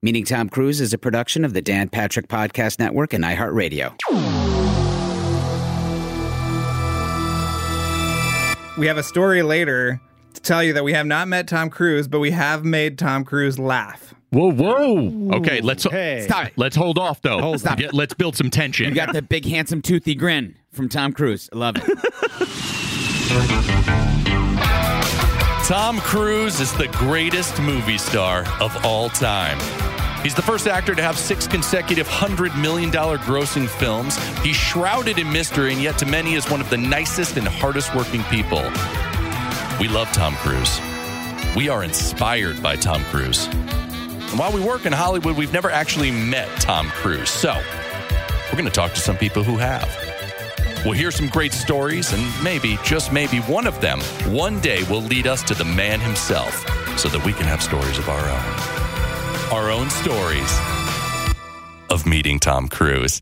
Meeting Tom Cruise is a production of the Dan Patrick Podcast Network and iHeartRadio. We have a story later to tell you that we have not met Tom Cruise, but we have made Tom Cruise laugh. Whoa, whoa. Okay, let's Hey. Stop it. let's hold off though. Hold- stop. Get- let's build some tension. You got the big, handsome, toothy grin from Tom Cruise. I love it. Tom Cruise is the greatest movie star of all time. He's the first actor to have six consecutive $100 million grossing films. He's shrouded in mystery, and yet to many is one of the nicest and hardest working people. We love Tom Cruise. We are inspired by Tom Cruise. And while we work in Hollywood, we've never actually met Tom Cruise. So we're going to talk to some people who have. We'll hear some great stories, and maybe, just maybe, one of them one day will lead us to the man himself so that we can have stories of our own. Our own stories of meeting Tom Cruise.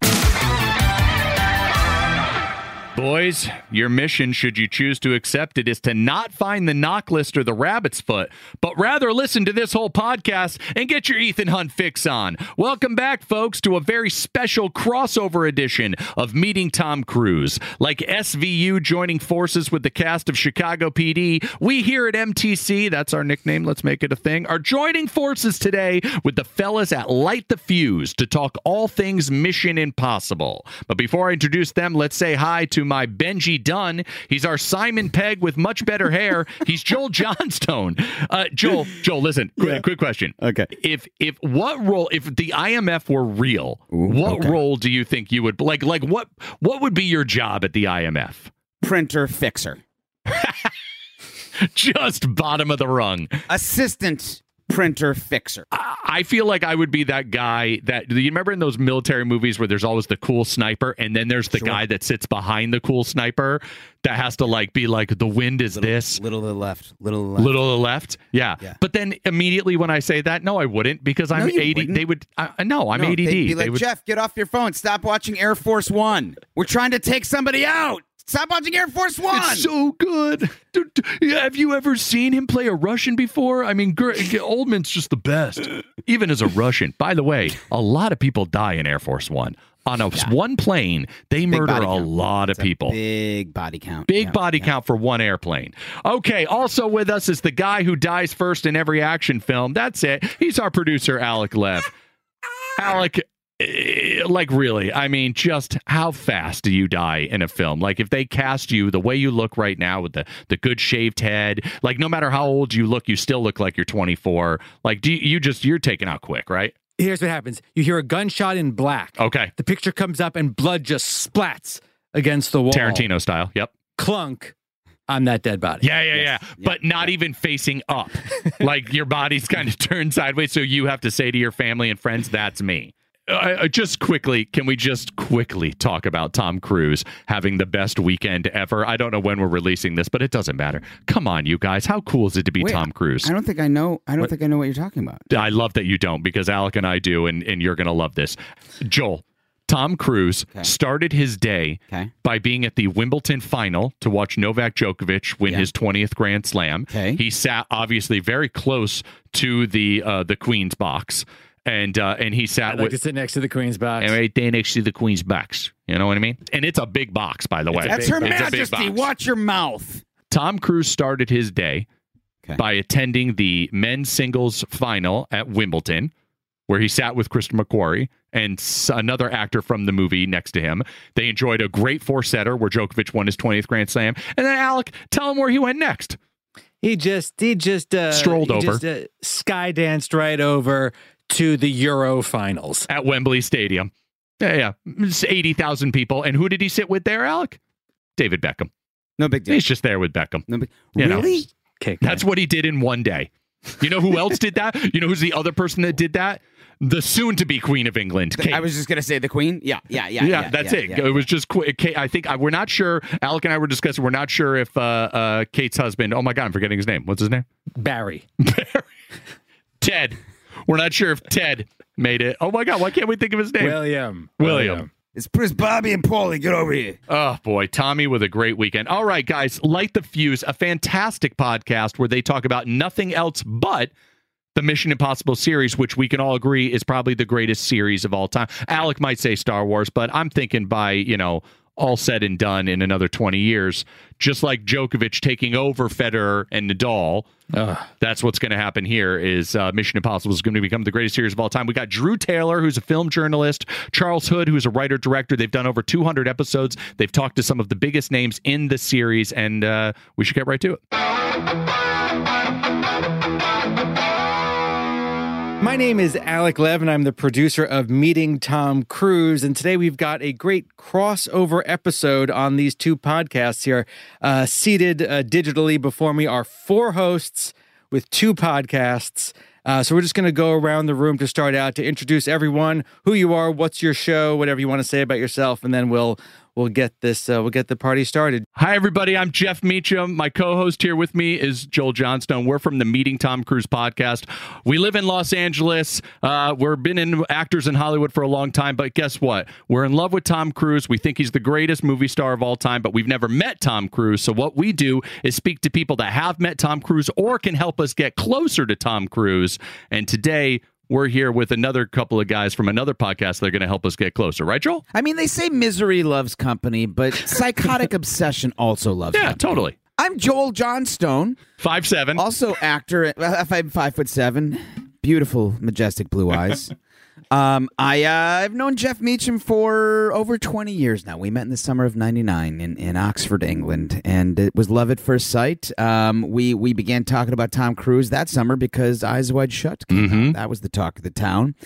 Boys, your mission, should you choose to accept it, is to not find the NOC list or the rabbit's foot, but rather listen to this whole podcast and get your Ethan Hunt fix on. Welcome back, folks, to a very special crossover edition of Meeting Tom Cruise. Like SVU joining forces with the cast of Chicago PD, we here at MTC, that's our nickname, let's make it a thing, are joining forces today with the fellas at Light the Fuse to talk all things Mission Impossible. But before I introduce them, let's say hi to my Benji Dunn. He's our Simon Pegg with much better hair. He's Joel Johnstone. Uh, Joel, Joel, listen, quick, quick question. Okay. If if what role if the IMF were real, what okay. role do you think you would like like what what would be your job at the IMF? Printer fixer. Just bottom of the rung. Assistant printer fixer. I feel like I would be that guy that you remember in those military movies where there's always the cool sniper and then there's the guy that sits behind the cool sniper that has to like be like the wind is this Little to the left. Little to the left. little to the left yeah. Yeah. but then immediately when i say that no i wouldn't because i'm you 80 wouldn't. they would I, no i'm No, add they'd be like, they would Jeff, get off your phone. Stop watching Air Force One. We're trying to take somebody out. Stop watching Air Force One. it's so good. D- d- Have you ever seen him play a Russian before? I mean, Oldman's just the best, even as a Russian. By the way, a lot of people die in Air Force One. On a one plane, they Big murder a lot of It's people. Big body count. Big Yeah, body yeah. count for one airplane. Okay, also with us is the guy who dies first in every action film. That's it. He's our producer, Alec Lev. Alec, Eh, like really, I mean, just how fast do you die in a film? Like if they cast you the way you look right now with the the good shaved head, like no matter how old you look, you still look like you're 24. Like do you, you just you're taken out quick, right? Here's what happens you hear a gunshot in black. Okay. The picture comes up and blood just splats against the wall. Tarantino style. Yep. Clunk. I'm that dead body. Yeah, yeah, yeah. But not even facing up. like your body's kind of turned sideways. So you have to say to your family and friends, that's me. Uh, uh, just quickly, can we just quickly talk about Tom Cruise having the best weekend ever? I don't know when we're releasing this, but it doesn't matter. Come on, you guys. How cool is it to be Wait, Tom Cruise? I don't think I know. I don't think I know what you're talking about. I love that you don't because Alec and I do, and, and you're going to love this. Joel, Tom Cruise Okay. started his day Okay. by being at the Wimbledon final to watch Novak Djokovic win Yeah. his 20th Grand Slam. Okay. He sat obviously very close to the uh, the Queen's box. And uh, and he sat I'd like with to sit next to the Queen's box. and right there next to the Queen's box. You know what I mean? And it's a big box, by the way. That's Her It's Majesty. Watch your mouth. Tom Cruise started his day Okay. by attending the men's singles final at Wimbledon, where he sat with Kristen McQuarrie and another actor from the movie next to him. They enjoyed a great four setter where Djokovic won his 20th Grand Slam. And then, Alec, tell him where he went next. He just he just uh, Strolled he over. just, uh, sky danced right over to the Euro finals. At Wembley Stadium. Yeah, yeah. It's 80,000 people. And who did he sit with there, Alec? David Beckham. No big deal. He's just there with Beckham. No big. You know. really? Okay, That's what he did in one day. You know who else did that? You know who's the other person that did that? The soon to be Queen of England. Kate. I was just gonna say the Queen. Yeah, yeah, yeah. yeah, that's yeah, it. yeah. It was just quick. Kate, I think I, we're not sure. Alec and I were discussing. We're not sure if uh, uh, Kate's husband. Oh my God, I'm forgetting his name. What's his name? Barry. Barry. Ted. We're not sure if Ted made it. Oh my God, why can't we think of his name? William. William. It's Prince Bobby and Paulie. Get over here. Oh boy, Tommy with a great weekend. All right, guys, Light the Fuse, a fantastic podcast where they talk about nothing else but the Mission Impossible series, which we can all agree is probably the greatest series of all time. Alec might say Star Wars, but I'm thinking by, you know, all said and done in another 20 years, just like Djokovic taking over Federer and Nadal. That's what's going to happen here. Is uh, Mission Impossible is going to become the greatest series of all time? We got Drew Taylor, who's a film journalist, Charles Hood, who's a writer director. They've done over 200 episodes. They've talked to some of the biggest names in the series, and uh, we should get right to it. My name is Alec Lev, and I'm the producer of Meeting Tom Cruise. And today we've got a great crossover episode on these two podcasts here. Uh, seated uh, digitally before me are four hosts with two podcasts. Uh, so we're just going to go around the room to start out to introduce everyone, who you are, what's your show, whatever you want to say about yourself, and then we'll we'll get this uh, we'll get the party started. Hi, everybody. I'm Jeff Meacham. My co host here with me is Joel Johnstone. We're from the Meeting Tom Cruise podcast. We live in Los Angeles. Uh, we've been in actors in Hollywood for a long time, but guess what? We're in love with Tom Cruise. We think he's the greatest movie star of all time, but we've never met Tom Cruise. So, what we do is speak to people that have met Tom Cruise or can help us get closer to Tom Cruise. And today, we're here with another couple of guys from another podcast that are going to help us get closer, right, Joel? I mean, they say misery loves company, but psychotic obsession also loves Yeah, company. totally. I'm Joel Johnstone, Five seven. also actor. uh, I'm five foot seven, beautiful, majestic blue eyes. Um, I uh, I've known Jeff Meacham for over 20 years now. We met in the summer of '99 in, in Oxford, England, and it was love at first sight. Um, we we began talking about Tom Cruise that summer because Eyes Wide Shut came out. That was the talk of the town.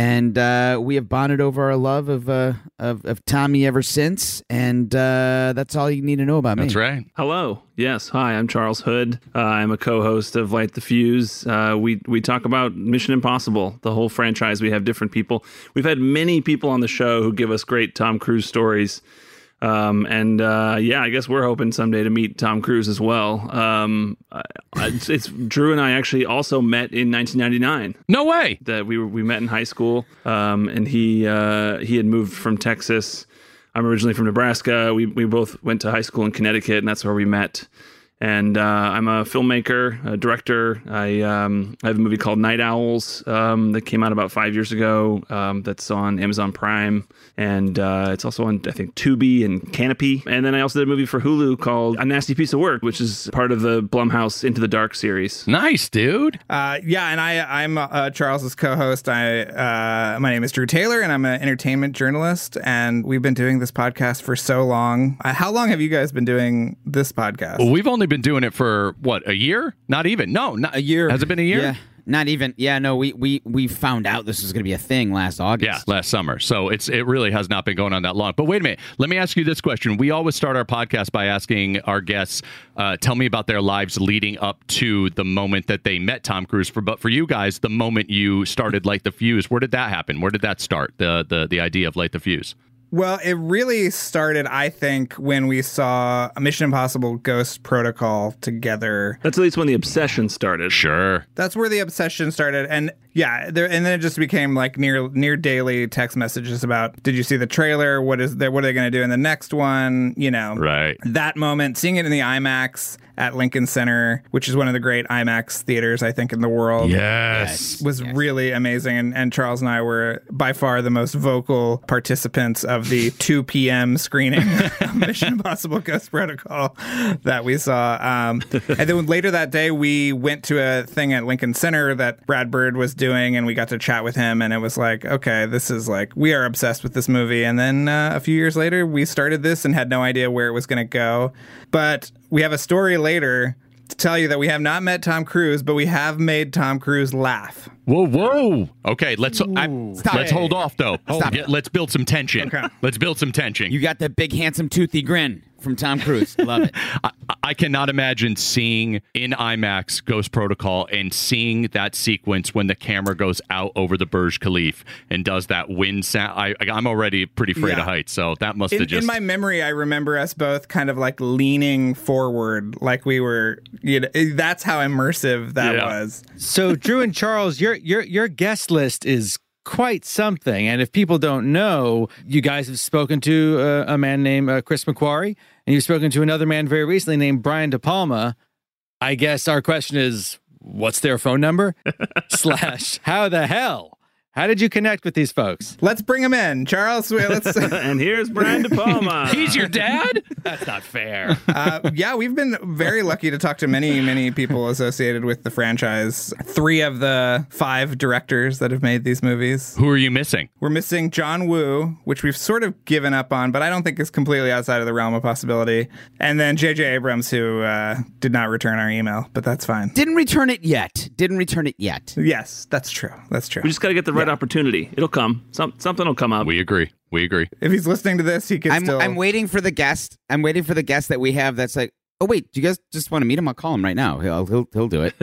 And uh, we have bonded over our love of, uh, of of Tommy ever since, and uh, that's all you need to know about me. That's right. Hello. Yes. Hi. I'm Charles Hood. Uh, I'm a co-host of Light the Fuse. Uh, we we talk about Mission Impossible, the whole franchise. We have different people. We've had many people on the show who give us great Tom Cruise stories. Um, and uh, yeah, I guess we're hoping someday to meet Tom Cruise as well. Um, it's, it's Drew and I actually also met in 1999 No way. that we were, we met in high school, um, and he uh, he had moved from Texas. I'm originally from Nebraska. We we both went to high school in Connecticut, and that's where we met. And uh, I'm a filmmaker, a director. I um, I have a movie called Night Owls um, that came out about five years ago. Um, that's on Amazon Prime, and uh, it's also on I think Tubi and Kanopy. And then I also did a movie for Hulu called A Nasty Piece of Work, which is part of the Blumhouse Into the Dark series. Nice, dude. Uh, yeah, and I, I'm uh, Charles's co-host. I, uh, my name is Drew Taylor, and I'm an entertainment journalist. And we've been doing this podcast for so long. Uh, how long have you guys been doing this podcast? Well, we've only been doing it for what a year? Not even. No, not a year. Has it been a year? Yeah, not even. Yeah, no. We we we found out this was going to be a thing last August. Yeah, last summer. So it's it really has not been going on that long. But wait a minute. Let me ask you this question. We always start our podcast by asking our guests, uh, tell me about their lives leading up to the moment that they met Tom Cruise. For but for you guys, the moment you started Light the Fuse, where did that happen? Where did that start? The the the idea of Light the Fuse. Well, it really started, I think, when we saw Mission Impossible Ghost Protocol together. That's at least when the obsession started. Sure. That's where the obsession started, and yeah, there, and then it just became like near near daily text messages about, did you see the trailer? What is there? What are they going to do in the next one? You know, Right. that moment, seeing it in the IMAX at Lincoln Center, which is one of the great IMAX theaters, I think, in the world. Yes. Was really amazing, and, and Charles and I were by far the most vocal participants of the 2 p.m. screening Mission Impossible Ghost Protocol that we saw. Um, and then later that day, we went to a thing at Lincoln Center that Brad Bird was doing, and we got to chat with him. And it was like, okay, this is like we are obsessed with this movie. And then uh, a few years later, we started this and had no idea where it was going to go, but we have a story later. To tell you that we have not met Tom Cruise, but we have made Tom Cruise laugh. Whoa, whoa. Okay, let's I, Stop let's it. hold off though. Stop Yeah, it. let's build some tension. Okay. Let's build some tension. You got that big, handsome, toothy grin from Tom Cruise. Love it. I, I cannot imagine seeing in IMAX Ghost Protocol and seeing that sequence when the camera goes out over the Burj Khalifa and does that wind sound. I, I'm already pretty afraid Yeah. of heights, so that must In, have just. in my memory, I remember us both kind of like leaning forward, like we were. You know, eh, that's how immersive that Yeah. was. So Drew and Charles, your your your guest list is quite something. And if people don't know, you guys have spoken to uh, a man named uh, Chris McQuarrie, and you've spoken to another man very recently named Brian De Palma. I guess our question is, what's their phone number? slash, how the hell? How did you connect with these folks? Let's bring them in, Charles. Let's. and here's Brian De Palma. He's your dad? That's not fair. uh, yeah, we've been very lucky to talk to many, many people associated with the franchise. Three of the five directors that have made these movies. Who are you missing? We're missing John Woo, which we've sort of given up on, but I don't think is completely outside of the realm of possibility. And then J.J. Abrams, who uh, did not return our email, but that's fine. Didn't return it yet. Didn't return it yet. Yes, that's true. That's true. We just got to get the right opportunity. It'll come. Some, something will come up. We agree. We agree. If he's listening to this, he can I'm, still. I'm waiting for the guest. I'm waiting for the guest that we have that's like, oh, wait, do you guys just want to meet him? I'll call him right now. He'll, he'll, he'll do it.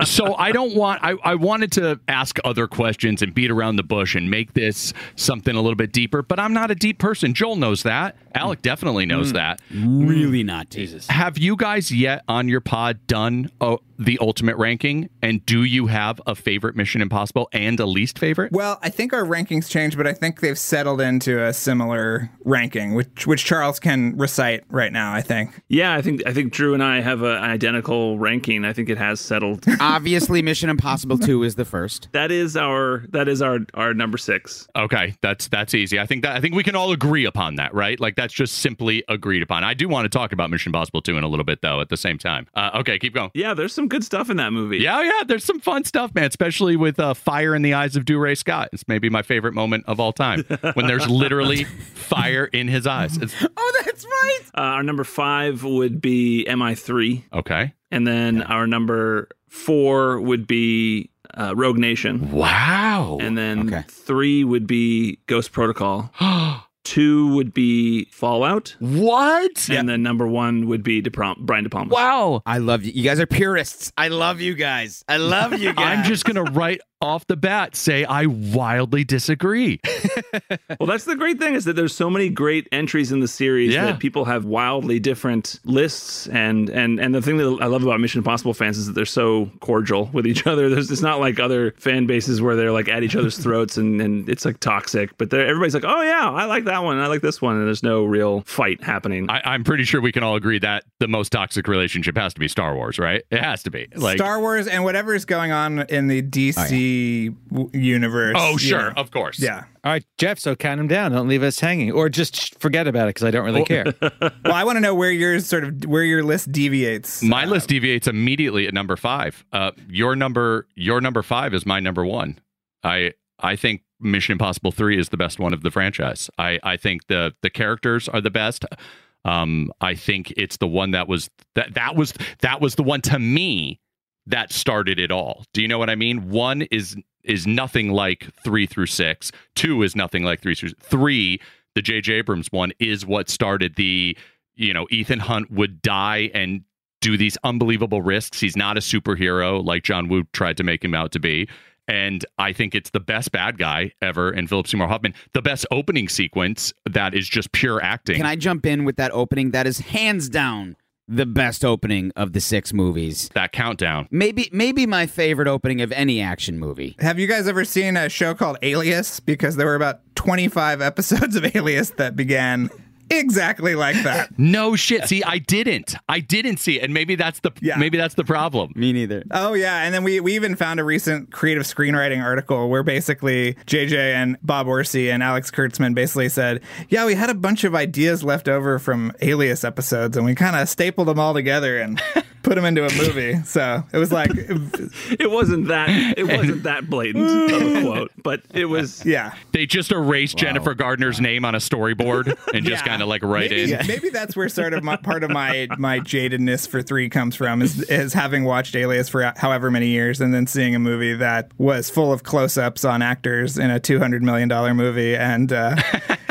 so I don't want I, I wanted to ask other questions and beat around the bush and make this something a little bit deeper, but I'm not a deep person. Joel knows that. Alec definitely knows that. really not. Jesus. Have you guys yet on your pod done uh, the ultimate ranking? And do you have a favorite Mission Impossible and a least favorite? Well, I think our rankings changed, but I think they've settled into a similar ranking, which which Charles can recite right now. I think. Yeah, I think I think Drew and I have an identical ranking. I think it has settled. Obviously, Mission Impossible 2 is the first. that is our that is our our number six. Okay, that's that's easy. I think that I think we can all agree upon that, right? Like that's just simply agreed upon. I do want to talk about Mission Impossible 2 in a little bit though at the same time. Uh, okay, keep going. Yeah, there's some good stuff in that movie. Yeah, yeah, there's some fun stuff, man, especially with uh, fire in the eyes of Dougray Scott. It's maybe my favorite moment of all time when there's literally fire in his eyes. It's, Oh, that's right. Uh, our number five would be MI3, okay. and then our number four would be uh, Rogue Nation, Wow. and then Okay. three would be Ghost Protocol. Two would be Fallout, what? and then number one would be De Prom- Brian De Palma. Wow. I love you. You guys are purists. I love you guys. I love you guys. I'm just going to right off the bat say I wildly disagree. Well, that's the great thing is that there's so many great entries in the series Yeah. that people have wildly different lists, and and and the thing that I love about Mission Impossible fans is that they're so cordial with each other. There's it's not like other fan bases where they're like at each other's throats and and it's like toxic, but they're, everybody's like, oh yeah, I like that one, I like this one, and there's no real fight happening. I, I'm pretty sure we can all agree that the most toxic relationship has to be Star Wars, right? It has to be. Like, Star Wars and whatever is going on in the oh, DC w universe. oh, sure, Yeah. of course. Yeah. All right, Jeff, so count him down. Don't leave us hanging. Or just forget about it because I don't really care. Well, I want to know where yours sort of where your list deviates. My list deviates immediately at number five. Uh, your number, your number five is my number one. I, I think Mission Impossible Three is the best one of the franchise. I, I think the the characters are the best. Um, I think it's the one that was that that was that was the one to me that started it all. Do you know what I mean? One is is nothing like three through six. Two is nothing like three through three. The J.J. Abrams one is what started the. You know, Ethan Hunt would die and do these unbelievable risks. He's not a superhero like John Woo tried to make him out to be. And I think it's the best bad guy ever in Philip Seymour Hoffman. The best opening sequence that is just pure acting. Can I jump in with that opening? That is hands down the best opening of the six movies. that countdown. Maybe maybe my favorite opening of any action movie. Have you guys ever seen a show called Alias? Because there were about 25 episodes of Alias that began exactly like that. No shit. See, I didn't. I didn't see it, and maybe that's the Yeah. maybe that's the problem. Me neither. Oh yeah, and then we we even found a recent creative screenwriting article where basically JJ and Bob Orci and Alex Kurtzman basically said, "Yeah, we had a bunch of ideas left over from Alias episodes, and we kind of stapled them all together and put them into a movie." So it was like, it wasn't that it wasn't that blatant of a quote, but it was. yeah. They just erased Jennifer Gardner's name on a storyboard and just Yeah. kind of like write maybe, in. maybe that's where sort of my, part of my my jadedness for three comes from is is having watched Alias for however many years and then seeing a movie that was full of close ups on actors in a two hundred million dollar movie and. Uh,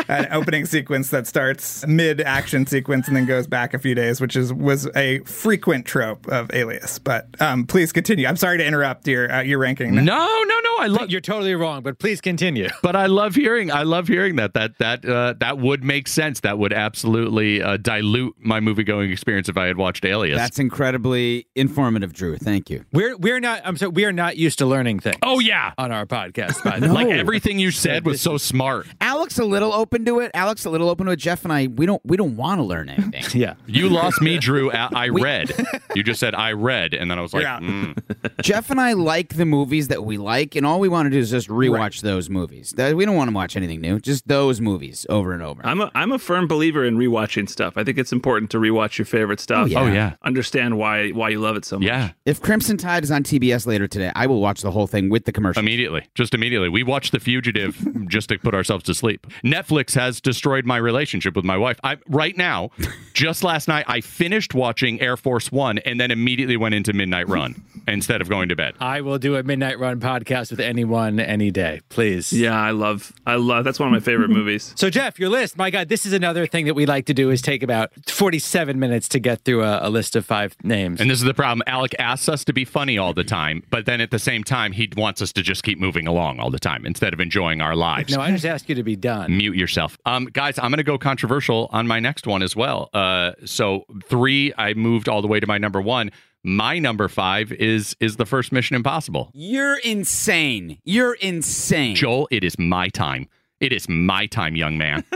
An opening sequence that starts mid action sequence and then goes back a few days, which is was a frequent trope of Alias. But um, please continue. I'm sorry to interrupt your uh, your ranking. No, no, no. I love You're totally wrong, but please continue. but I love hearing I love hearing that that that uh, that would make sense. That would absolutely uh, dilute my movie going experience if I had watched Alias. That's incredibly informative, Drew. Thank you. We're we're not. I'm sorry. We are not used to learning things. oh yeah. on our podcast. By the. Like everything you said was so smart. Alex a little open open to it, Alex. A little open to it. Jeff and I, we don't we don't want to learn anything. Yeah. You lost me, Drew. At I read. You just said I read, and then I was like, Yeah. mm. Jeff and I like the movies that we like, and all we want to do is just rewatch those movies. That- We don't want to watch anything new, just those movies over and over. I'm a I'm a firm believer in rewatching stuff. I think it's important to rewatch your favorite stuff. yeah. oh yeah, Understand why why you love it so much. yeah. if Crimson Tide is on TBS later today, I will watch the whole thing with the commercials. Immediately, just immediately. We watched The Fugitive just to put ourselves to sleep. Netflix has destroyed my relationship with my wife. I right now, just last night, I finished watching Air Force One and then immediately went into Midnight Run instead of going to bed. I will do a Midnight Run podcast with anyone any day, please. Yeah, I love I love that's one of my favorite movies. So, Jeff, your list, my God, this is another thing that we like to do is take about 47 minutes to get through a, a list of five names. And this is the problem. Alec asks us to be funny all the time, but then at the same time, he wants us to just keep moving along all the time instead of enjoying our lives. no, I just ask you to be done. Mute yourself. Um, guys, I'm going to go controversial on my next one as well. Uh, so three, I moved all the way to my number one. My number five is is the first Mission Impossible. You're insane. You're insane. Joel, it is my time. It is my time, young man.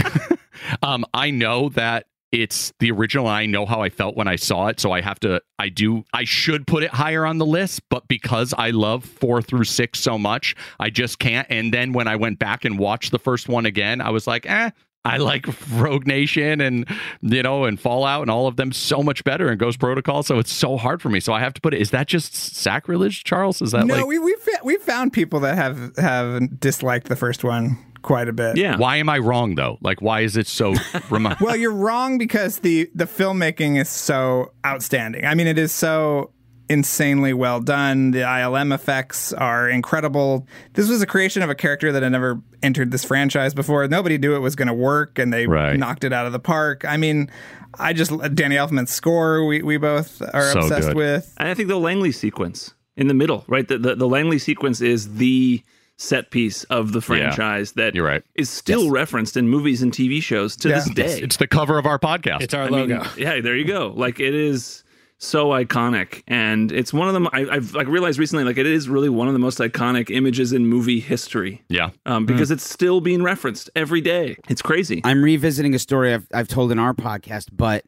um, I know that it's the original. and I know how I felt when I saw it, so I have to. I do. I should put it higher on the list, but because I love four through six so much, I just can't. And then when I went back and watched the first one again, I was like, eh. I like Rogue Nation and you know and Fallout and all of them so much better and Ghost Protocol, so it's so hard for me. So I have to put it. Is that just sacrilege, Charles? Is that no, like we we we found people that have have disliked the first one quite a bit. Yeah. Why am I wrong though? Like, why is it so? Remi- Well, you're wrong because the the filmmaking is so outstanding. I mean, it is so insanely well done. The ILM effects are incredible. This was a creation of a character that had never entered this franchise before. Nobody knew it was going to work, and they Right. knocked it out of the park. I mean, I just Danny Elfman's score. We we both are So obsessed good. with. And I think the Langley sequence in the middle, right? The the, the Langley sequence is the set piece of the franchise that You're right. is still referenced in movies and TV shows to Yeah. this day. it's the cover of our podcast. It's our I mean, logo. yeah, there you go. Like it is so iconic, and it's one of them. I, I've like realized recently, like it is really one of the most iconic images in movie history. yeah. Um, because it's still being referenced every day. It's crazy. I'm revisiting a story I've, I've told in our podcast, but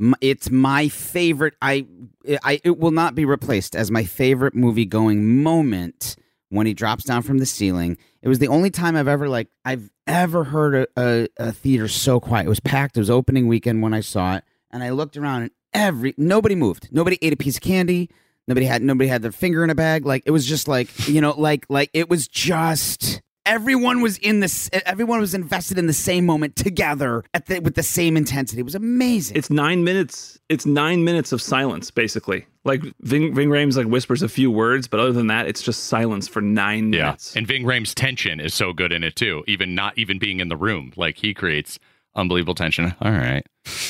m- it's my favorite. I, I, it will not be replaced as my favorite movie going moment when he drops down from the ceiling. It was the only time I've ever like I've ever heard a, a, a theater so quiet. It was packed. It was opening weekend when I saw it, and I looked around and every nobody moved. Nobody ate a piece of candy. Nobody had nobody had their finger in a bag. Like it was just like you know, like like it was just everyone was in this. Everyone was invested in the same moment together at the, with the same intensity. It was amazing. It's nine minutes. It's nine minutes of silence, basically. Like Ving, Ving Rhames like whispers a few words, but other than that, it's just silence for nine Yeah. minutes. And Ving Rhames' tension is so good in it too. Even not even being in the room, like he creates unbelievable tension. All right.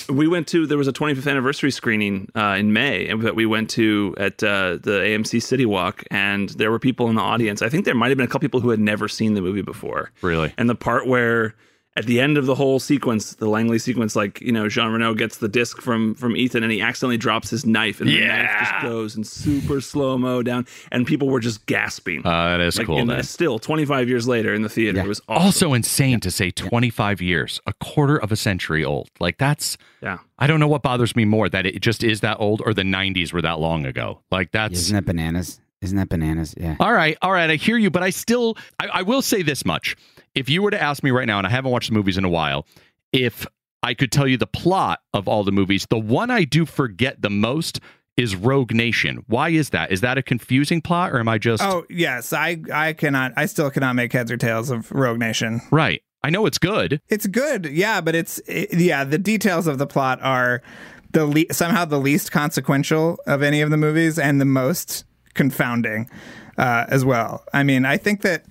we went to there was a 25th anniversary screening uh, in May that we went to at uh, the AMC City Walk, and there were people in the audience. I think there might have been a couple people who had never seen the movie before. Really? And the part where at the end of the whole sequence, the Langley sequence, like you know, Jean Reno gets the disc from from Ethan, and he accidentally drops his knife, and the knife just goes in super slow mo down, and people were just gasping. Uh, that is like, cool. in the- man. still 25 years later in the theater, it was awesome. Also insane to say 25 years, a quarter of a century old. Like that's yeah. I don't know what bothers me more that it just is that old or the 90s were that long ago. Like that's Isn't that bananas? Isn't that bananas? Yeah. All right, all right. I hear you, but I still, I, I will say this much: if you were to ask me right now, and I haven't watched the movies in a while, if I could tell you the plot of all the movies, the one I do forget the most is Rogue Nation. Why is that? Is that a confusing plot, or am I just Oh yes, I I cannot. I still cannot make heads or tails of Rogue Nation. right? I know it's good. It's good, yeah, but it's it, yeah. The details of the plot are the le- somehow the least consequential of any of the movies and the most confounding uh, as well. I mean, I think that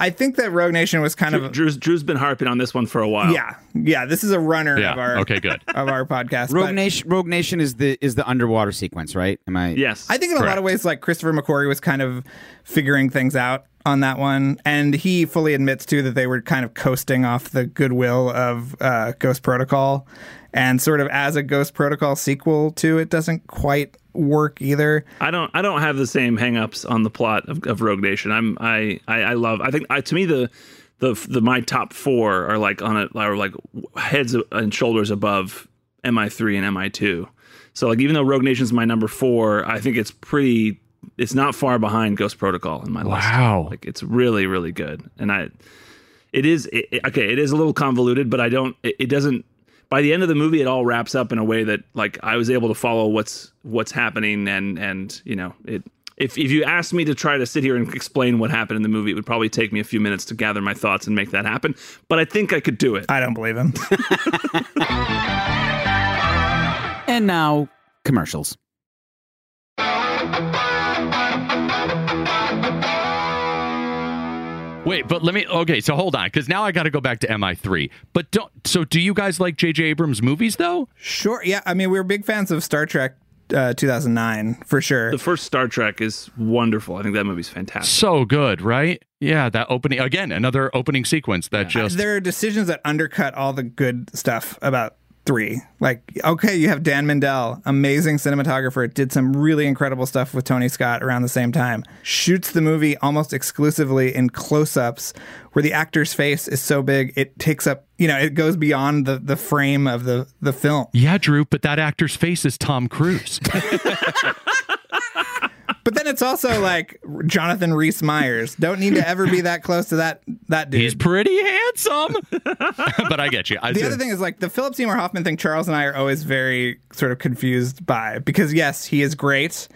I think that Rogue Nation was kind of Drew's Drew's been harping on this one for a while. yeah yeah. This is a runner Yeah. of our Okay. Good. of our podcast. Rogue but Nation. Rogue Nation is the is the underwater sequence, right? Am I? Yes. I think in a lot of ways, like Christopher McQuarrie was kind of figuring things out on that one, and he fully admits too that they were kind of coasting off the goodwill of uh, Ghost Protocol, and sort of as a Ghost Protocol sequel to it doesn't quite work either. I don't I don't have the same hangups on the plot of, of Rogue Nation. I'm I, I I love I think I, to me the the the my top four are like on it are like heads and shoulders above MI3 and MI2. So like even though Rogue Nation's my number four, I think it's pretty. It's not far behind Ghost Protocol in my list. Wow. like it's really really good, and I. It is it, it- okay. It is a little convoluted, but I don't. It, it doesn't. By the end of the movie, it all wraps up in a way that like I was able to follow what's what's happening, and and you know it. If if you asked me to try to sit here and explain what happened in the movie, it would probably take me a few minutes to gather my thoughts and make that happen. But I think I could do it. I don't believe him. And now commercials. Wait, but let me. Okay, so hold on, because now I got to go back to MI3. But don't. So, do you guys like J.J. Abrams movies though? Sure. Yeah. I mean, we were big fans of Star Trek uh, 2009 for sure. The first Star Trek is wonderful. I think that movie's fantastic. So good, right? Yeah, that opening again, another opening sequence that just. there are decisions that undercut all the good stuff about three. Like, okay, you have Dan Mindel, amazing cinematographer, did some really incredible stuff with Tony Scott around the same time. Shoots the movie almost exclusively in close-ups, where the actor's face is so big it takes up, you know, it goes beyond the the frame of the the film. yeah, Drew, but that actor's face is Tom Cruise. But then it's also like Jonathan Rhys Meyers. Don't need to ever be that close to that that dude. He's pretty handsome. but I get you. I The other thing is like the Philip Seymour Hoffman thing. Charles and I are always very sort of confused by because yes, he is great,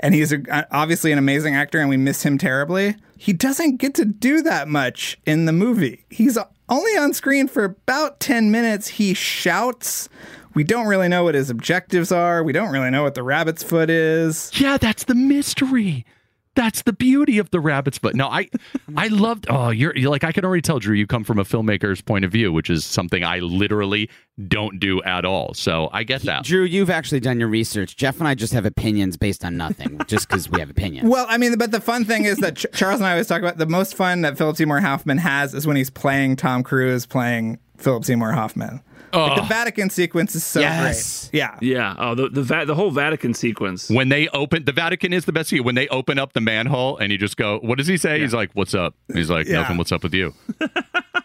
and he's a, uh, obviously an amazing actor, and we miss him terribly. He doesn't get to do that much in the movie. He's only on screen for about ten minutes. He shouts. We don't really know what his objectives are. We don't really know what the rabbit's foot is. Yeah, that's the mystery. That's the beauty of the rabbit's foot. No, I, I loved. Oh, you're, you're like I can already tell, Drew. You come from a filmmaker's point of view, which is something I literally don't do at all. So I get that. Drew, you've actually done your research. Jeff and I just have opinions based on nothing, just because we have opinions. Well, I mean, but the fun thing is that Ch- Charles and I always talk about the most fun that Philip Seymour Hoffman has is when he's playing Tom Cruise playing Philip Seymour Hoffman. Oh. Like, the Vatican sequence is so Yes. great. Yeah. Yeah. Oh, the the, va- the whole Vatican sequence. when they open the Vatican is the best view. When they open up the manhole and you just go, what does he say? He's like, "What's up?" He's like, Yeah. "Nothing. What's up with you?"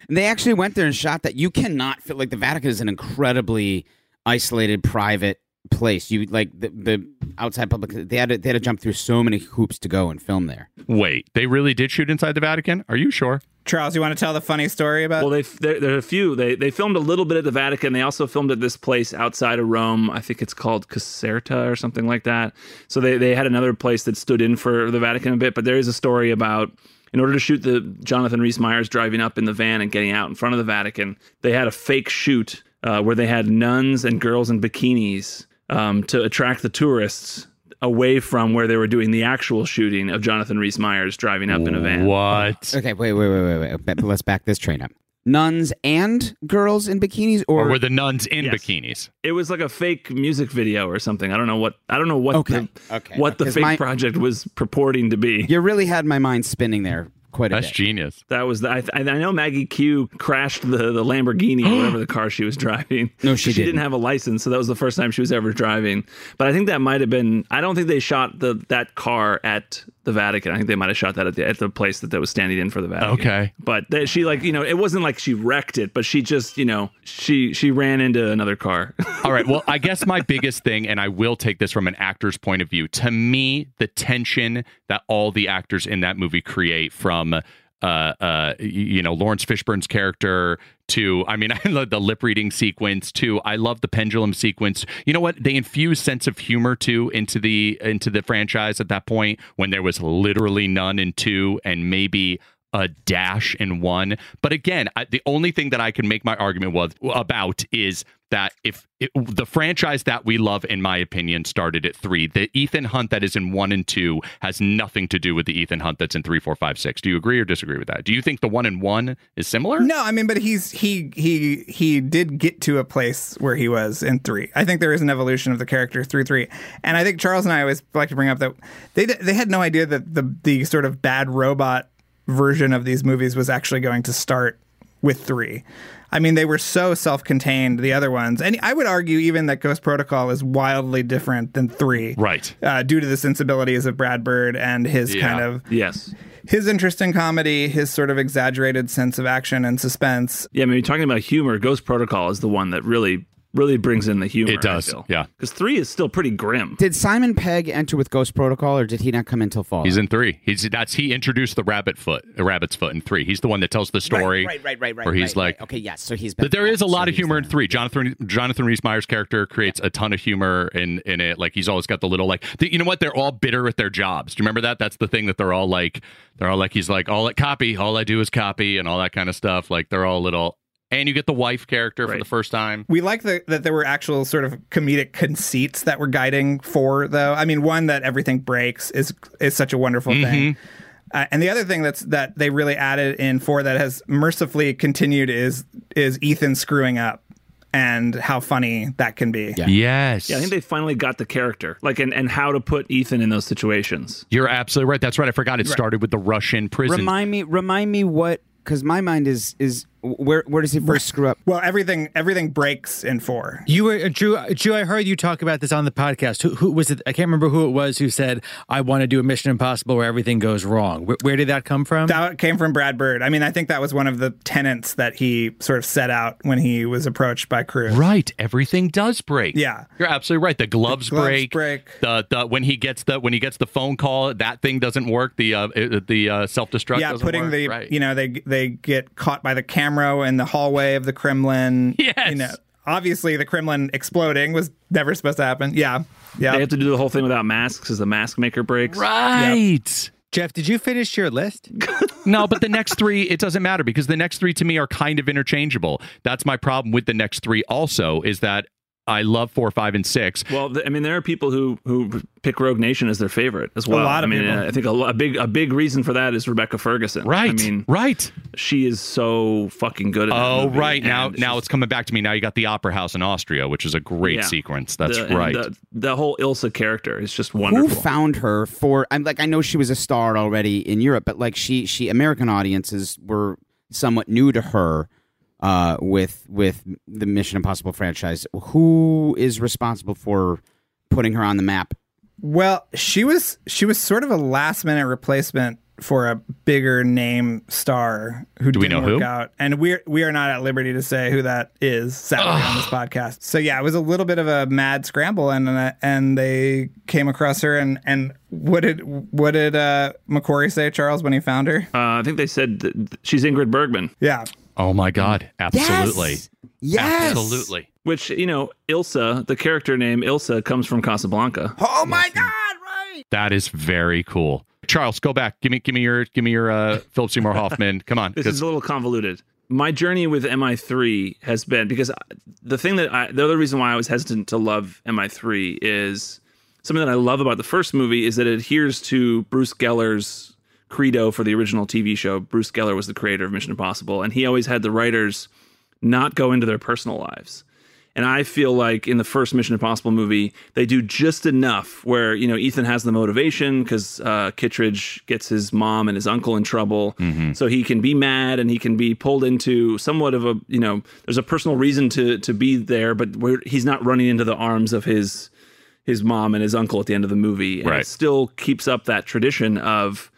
And they actually went there and shot that. You cannot feel like the Vatican is an incredibly isolated, private place. You like the, the outside public. They had to, they had to jump through so many hoops to go and film there. Wait, they really did shoot inside the Vatican? Are you sure? Charles, you want to tell the funny story about? Well, they there, there are a few. They they filmed a little bit at the Vatican. They also filmed at this place outside of Rome. I think it's called Caserta or something like that. So they they had another place that stood in for the Vatican a bit. But there is a story about in order to shoot the Jonathan Rhys Meyers driving up in the van and getting out in front of the Vatican, they had a fake shoot uh, where they had nuns and girls in bikinis um, to attract the tourists away from where they were doing the actual shooting of Jonathan Rhys Meyers driving up in a van. What? Okay, wait, wait, wait, wait, wait. Let's back this train up. Nuns and girls in bikinis, or, Or were the nuns in Yes. bikinis? It was like a fake music video or something. I don't know what I don't know what Okay, the okay. what the uh, fake my- project was purporting to be. you really had my mind spinning there quite a That's bit. genius. That was the, I, I know Maggie Q crashed the, the Lamborghini or whatever the car she was driving. No, she didn't didn't. have a license, so that was the first time she was ever driving. But I think that might have been. I don't think they shot the that car at the Vatican. I think they might have shot that at the at the place that, that was standing in for the Vatican. Okay. but that she like you know it wasn't like she wrecked it, but she just you know she she ran into another car. All right. Well, I guess my biggest thing, and I will take this from an actor's point of view, to me, the tension that all the actors in that movie create from. Uh, uh, you know, Laurence Fishburne's character to, I mean, I love the lip reading sequence to, I love the pendulum sequence. You know what? They infuse sense of humor too into the into the franchise at that point when there was literally none in two and maybe a dash in one. But again, I, the only thing that I can make my argument was about is that if it, the franchise that we love, in my opinion, started at three, the Ethan Hunt that is in one and two has nothing to do with the Ethan Hunt that's in three, four, five, six. Do you agree or disagree with that? Do you think the one and one is similar? no, I mean, but he's he he he did get to a place where he was in three. I think there is an evolution of the character through three, and I think Charles and I always like to bring up that they they had no idea that the the sort of bad robot version of these movies was actually going to start with three. I mean, they were so self-contained. The other ones, and I would argue even that Ghost Protocol is wildly different than three, Right. Uh, due to the sensibilities of Brad Bird and his Yeah. kind of Yes. his interest in comedy, his sort of exaggerated sense of action and suspense. Yeah, I mean, talking about humor, Ghost Protocol is the one that really, really brings in the humor. It does, yeah. Because three is still pretty grim. Did Simon Pegg enter with Ghost Protocol, or did he not come until fall? He's in three. He's that's he introduced the rabbit foot, the rabbit's foot in three. He's the one that tells the story. Right, right, right, right. Where he's right, like, right. okay, yes. So he's. But there is a lot so of he's humor in three. Jonathan Jonathan Rhys Meyers' character creates a ton of humor in in it. Like he's always got the little like the, you know what? They're all bitter at their jobs. Do you remember that? That's the thing that they're all like. They're all like he's like all at copy. All I do is copy and all that kind of stuff. Like they're all little. And you get the wife character for the first time. We like the, that there were actual sort of comedic conceits that were guiding four, though. I mean, one that everything breaks is is such a wonderful thing. Uh, and the other thing that's that they really added in four that has mercifully continued is is Ethan screwing up and how funny that can be. Yeah. Yes. Yeah, I think they finally got the character, like, and, and how to put Ethan in those situations. You're absolutely right. That's right. I forgot it started with the Russian prison. Remind me, remind me what? Because my mind is is where where does he first screw up? Well, everything everything breaks in four. You were uh, Drew. Drew, I heard you talk about this on the podcast. Who, who was it? I can't remember who it was who said, "I want to do a Mission Impossible where everything goes wrong." Where, where did that come from? That came from Brad Bird. I mean, I think that was one of the tenets that he sort of set out when he was approached by Cruise. Right. Everything does break. Yeah. You're absolutely right. The gloves, gloves break. break. The the when he gets the when he gets the phone call, that thing doesn't work. The uh the uh, self destruct. yeah, doesn't putting work. the right. you know they they get caught by the camera in the hallway of the Kremlin. Yes. you know, obviously the Kremlin exploding was never supposed to happen. Yeah, yeah. They have to do the whole thing without masks as the mask maker breaks. right. Jeff, did you finish your list? No, but the next three, it doesn't matter because the next three to me are kind of interchangeable. That's my problem with the next three. Also, is that I love four, five, and six. Well, th- I mean, there are people who who pick Rogue Nation as their favorite as well. A lot of I mean, people. uh, I think a, lo- a big a big reason for that is Rebecca Ferguson. Right. I mean, right. she is so fucking good at that Oh, movie, right. Now, now she's- it's coming back to me. Now you got the Opera House in Austria, which is a great Yeah. sequence. That's the, right. The, the whole Ilsa character is just wonderful. Who wonderful. found her for? I'm like I know she was a star already in Europe, but like she she American audiences were somewhat new to her uh, with with the Mission Impossible franchise. Who is responsible for putting her on the map? Well, she was she was sort of a last minute replacement for a bigger name star who Do we didn't know work who? out, and we're we are not at liberty to say who that is. Sadly, on this podcast. So yeah, it was a little bit of a mad scramble, and and they came across her, and and what did what did uh, McQuarrie say, Charles, when he found her? uh, I think they said that she's Ingrid Bergman, Yeah, oh my God. Absolutely. Yes. Yes. Absolutely. which you know, Ilsa, the character name Ilsa, comes from Casablanca. Oh my God! Right. That is very cool. Charles, go back. Give me, give me your, give me your uh, Philip Seymour Hoffman. Come on. This 'cause- is a little convoluted. My journey with MI3 has been because the thing that I, the other reason why I was hesitant to love MI3 is something that I love about the first movie is that it adheres to Bruce Geller's credo for the original TV show. Bruce Geller was the creator of Mission Impossible, and he always had the writers not go into their personal lives. And I feel like in the first Mission Impossible movie, they do just enough where, you know, Ethan has the motivation because uh, Kittridge gets his mom and his uncle in trouble. So he can be mad and he can be pulled into somewhat of a, you know, there's a personal reason to to be there, but where he's not running into the arms of his his mom and his uncle at the end of the movie. And Right. it still keeps up that tradition of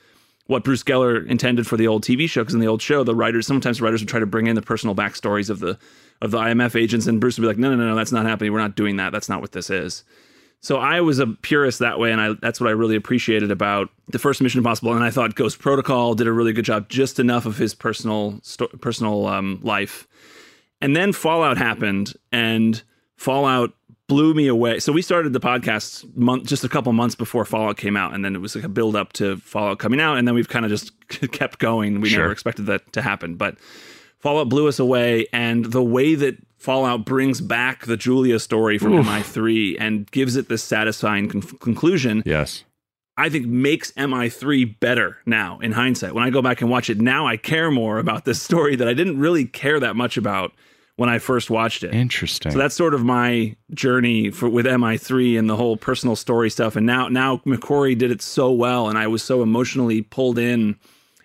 what Bruce Geller intended for the old TV show. Because in the old show, the writers sometimes writers would try to bring in the personal backstories of the of the IMF agents, and Bruce would be like, "No, no, no, no, that's not happening. We're not doing that. That's not what this is." So I was a purist that way, and I that's what I really appreciated about the first Mission Impossible. And I thought Ghost Protocol did a really good job, just enough of his personal sto- personal um, life. And then Fallout happened, and Fallout blew me away. So we started the podcast month just a couple months before Fallout came out, and then it was like a build up to Fallout coming out, and then we've kind of just kept going. We Sure. never expected that to happen, but Fallout blew us away, and the way that Fallout brings back the Julia story from MI3 and gives it this satisfying con- conclusion, yes. I think makes MI3 better now in hindsight. When I go back and watch it now, I care more about this story that I didn't really care that much about when I first watched it. Interesting. So that's sort of my journey for with MI3 and the whole personal story stuff. And now now McQuarrie did it so well, and I was so emotionally pulled in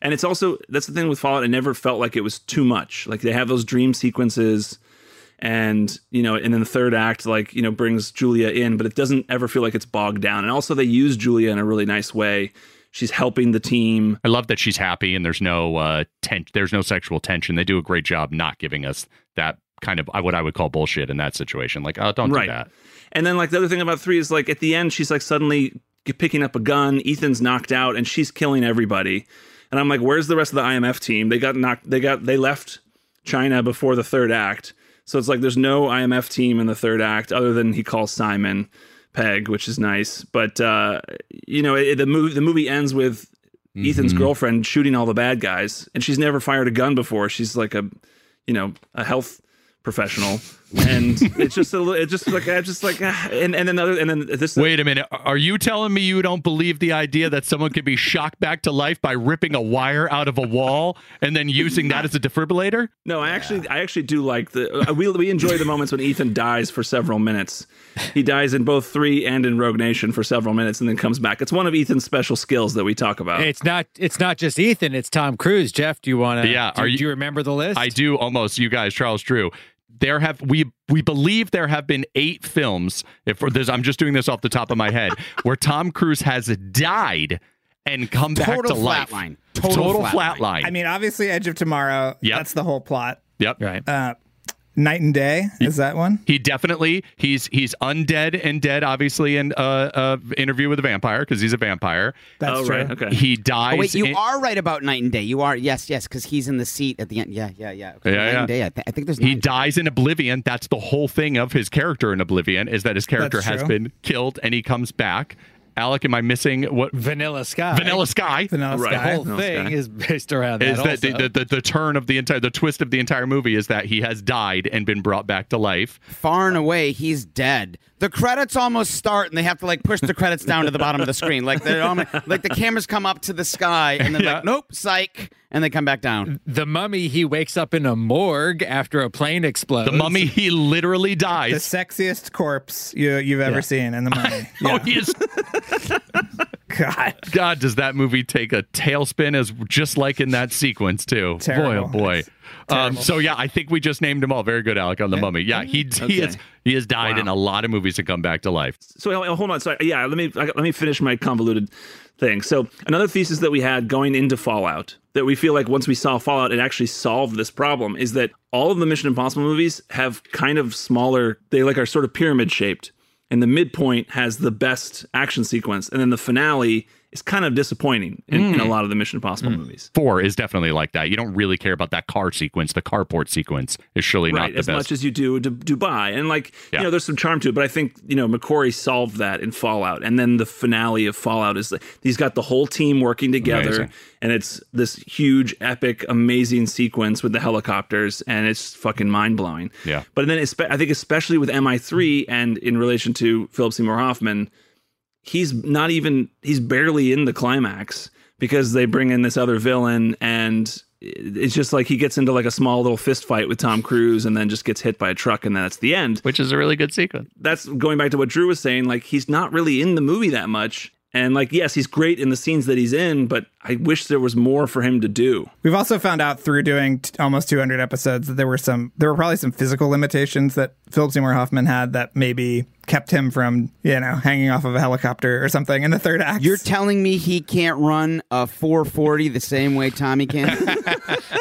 And it's also that's the thing with Fallout. I never felt like it was too much. Like they have those dream sequences, and you know, and then the third act like you know brings Julia in, but it doesn't ever feel like it's bogged down. And also they use Julia in a really nice way. She's helping the team. I love that she's happy and there's no uh ten- there's no sexual tension. They do a great job not giving us that kind of what I would call bullshit in that situation. Like, oh, don't Right. do that. And then like the other thing about three is like at the end she's like suddenly picking up a gun. Ethan's knocked out and she's killing everybody. And I'm like, where's the rest of the IMF team? They got knocked. They got they left China before the third act. So it's like there's no IMF team in the third act other than he calls Simon Peg, which is nice. But uh, you know it, the movie the movie ends with Ethan's girlfriend shooting all the bad guys, and she's never fired a gun before. She's like a you know a health professional, and it's just a little, it's just like I just like ah, and and then other and then this Wait a minute. Are you telling me you don't believe the idea that someone could be shocked back to life by ripping a wire out of a wall and then using that as a defibrillator? No, I actually, I actually do like the. Uh, we we enjoy the moments when Ethan dies for several minutes. He dies in both three and in Rogue Nation for several minutes, and then comes back. It's one of Ethan's special skills that we talk about. It's not. It's not just Ethan. It's Tom Cruise. Jeff, do you want to? Yeah, Do, are you- do you remember the list? I do almost. You guys, Charles Drew. There have we we believe there have been eight films. If there's, I'm just doing this off the top of my head, where Tom Cruise has died and come back Total to life. flatline. Total, Total flatline. flatline. I mean, obviously, Edge of Tomorrow. Yep. That's the whole plot. yep. Right. Uh, Knight and Day is that one? He definitely he's he's undead and dead, obviously, in uh, uh interview with a vampire because he's a vampire. That's oh true. right, okay. He dies. Oh, wait, you in- are right about Knight and Day. You are, yes, yes, because he's in the seat at the end. Yeah, yeah, yeah. Okay, Yeah, Knight yeah. and Day. I, th- I think there's. He nine. dies in Oblivion. That's the whole thing of his character in Oblivion is that his character That's has true. been killed and he comes back. Alec, am I missing what? Vanilla Sky. Vanilla Sky. Vanilla Right. The whole Vanilla thing Sky. is based around is that. that the, the, the, the turn of the entire the twist of the entire movie is that he has died and been brought back to life far and away. He's dead. The credits almost start, and they have to like push the credits down to the bottom of the screen. Like they're almost, like the cameras come up to the sky, and then Yeah. like nope, psych, and they come back down. the mummy, he wakes up in a morgue after a plane explodes. the mummy he literally dies. The sexiest corpse you you've ever Yeah. seen in the Mummy. oh Yeah. he is God. god does that movie take a tailspin as just like in that sequence too Terrible. boy oh boy um, so yeah i think we just named them all very good alec on the mummy yeah he, he has he has died in a lot of movies and come back to life so uh, hold on. So yeah, let me let me finish my convoluted thing. So another thesis that we had going into Fallout that we feel like once we saw Fallout, it actually solved this problem is that all of the Mission Impossible movies have kind of smaller. They like are sort of pyramid shaped, and the midpoint has the best action sequence, and then the finale is kind of disappointing in, in a mm. lot of the Mission Impossible mm. movies. four is definitely like that you don't really care about that car sequence the carport sequence is surely not right the as best much as you do to Dubai and like Yeah. you know there's some charm to it but I think you know McQuarrie solved that in Fallout and then the finale of Fallout is like he's got the whole team working together Amazing. and it's this huge epic amazing sequence with the helicopters and it's fucking mind-blowing Yeah. but then I think especially with MI3 and in relation to Philip Seymour Hoffman he's not even he's barely in the climax because they bring in this other villain and it's just like he gets into like a small little fist fight with Tom Cruise and then just gets hit by a truck and that's the end. which is a really good sequence That's going back to what Drew was saying like he's not really in the movie that much and like yes he's great in the scenes that he's in but I wish there was more for him to do. We've also found out through doing t- almost 200 episodes that there were some, there were probably some physical limitations that Philip Seymour Hoffman had that maybe kept him from, you know, hanging off of a helicopter or something in the third act. You're telling me he can't run a 440 the same way Tommy can?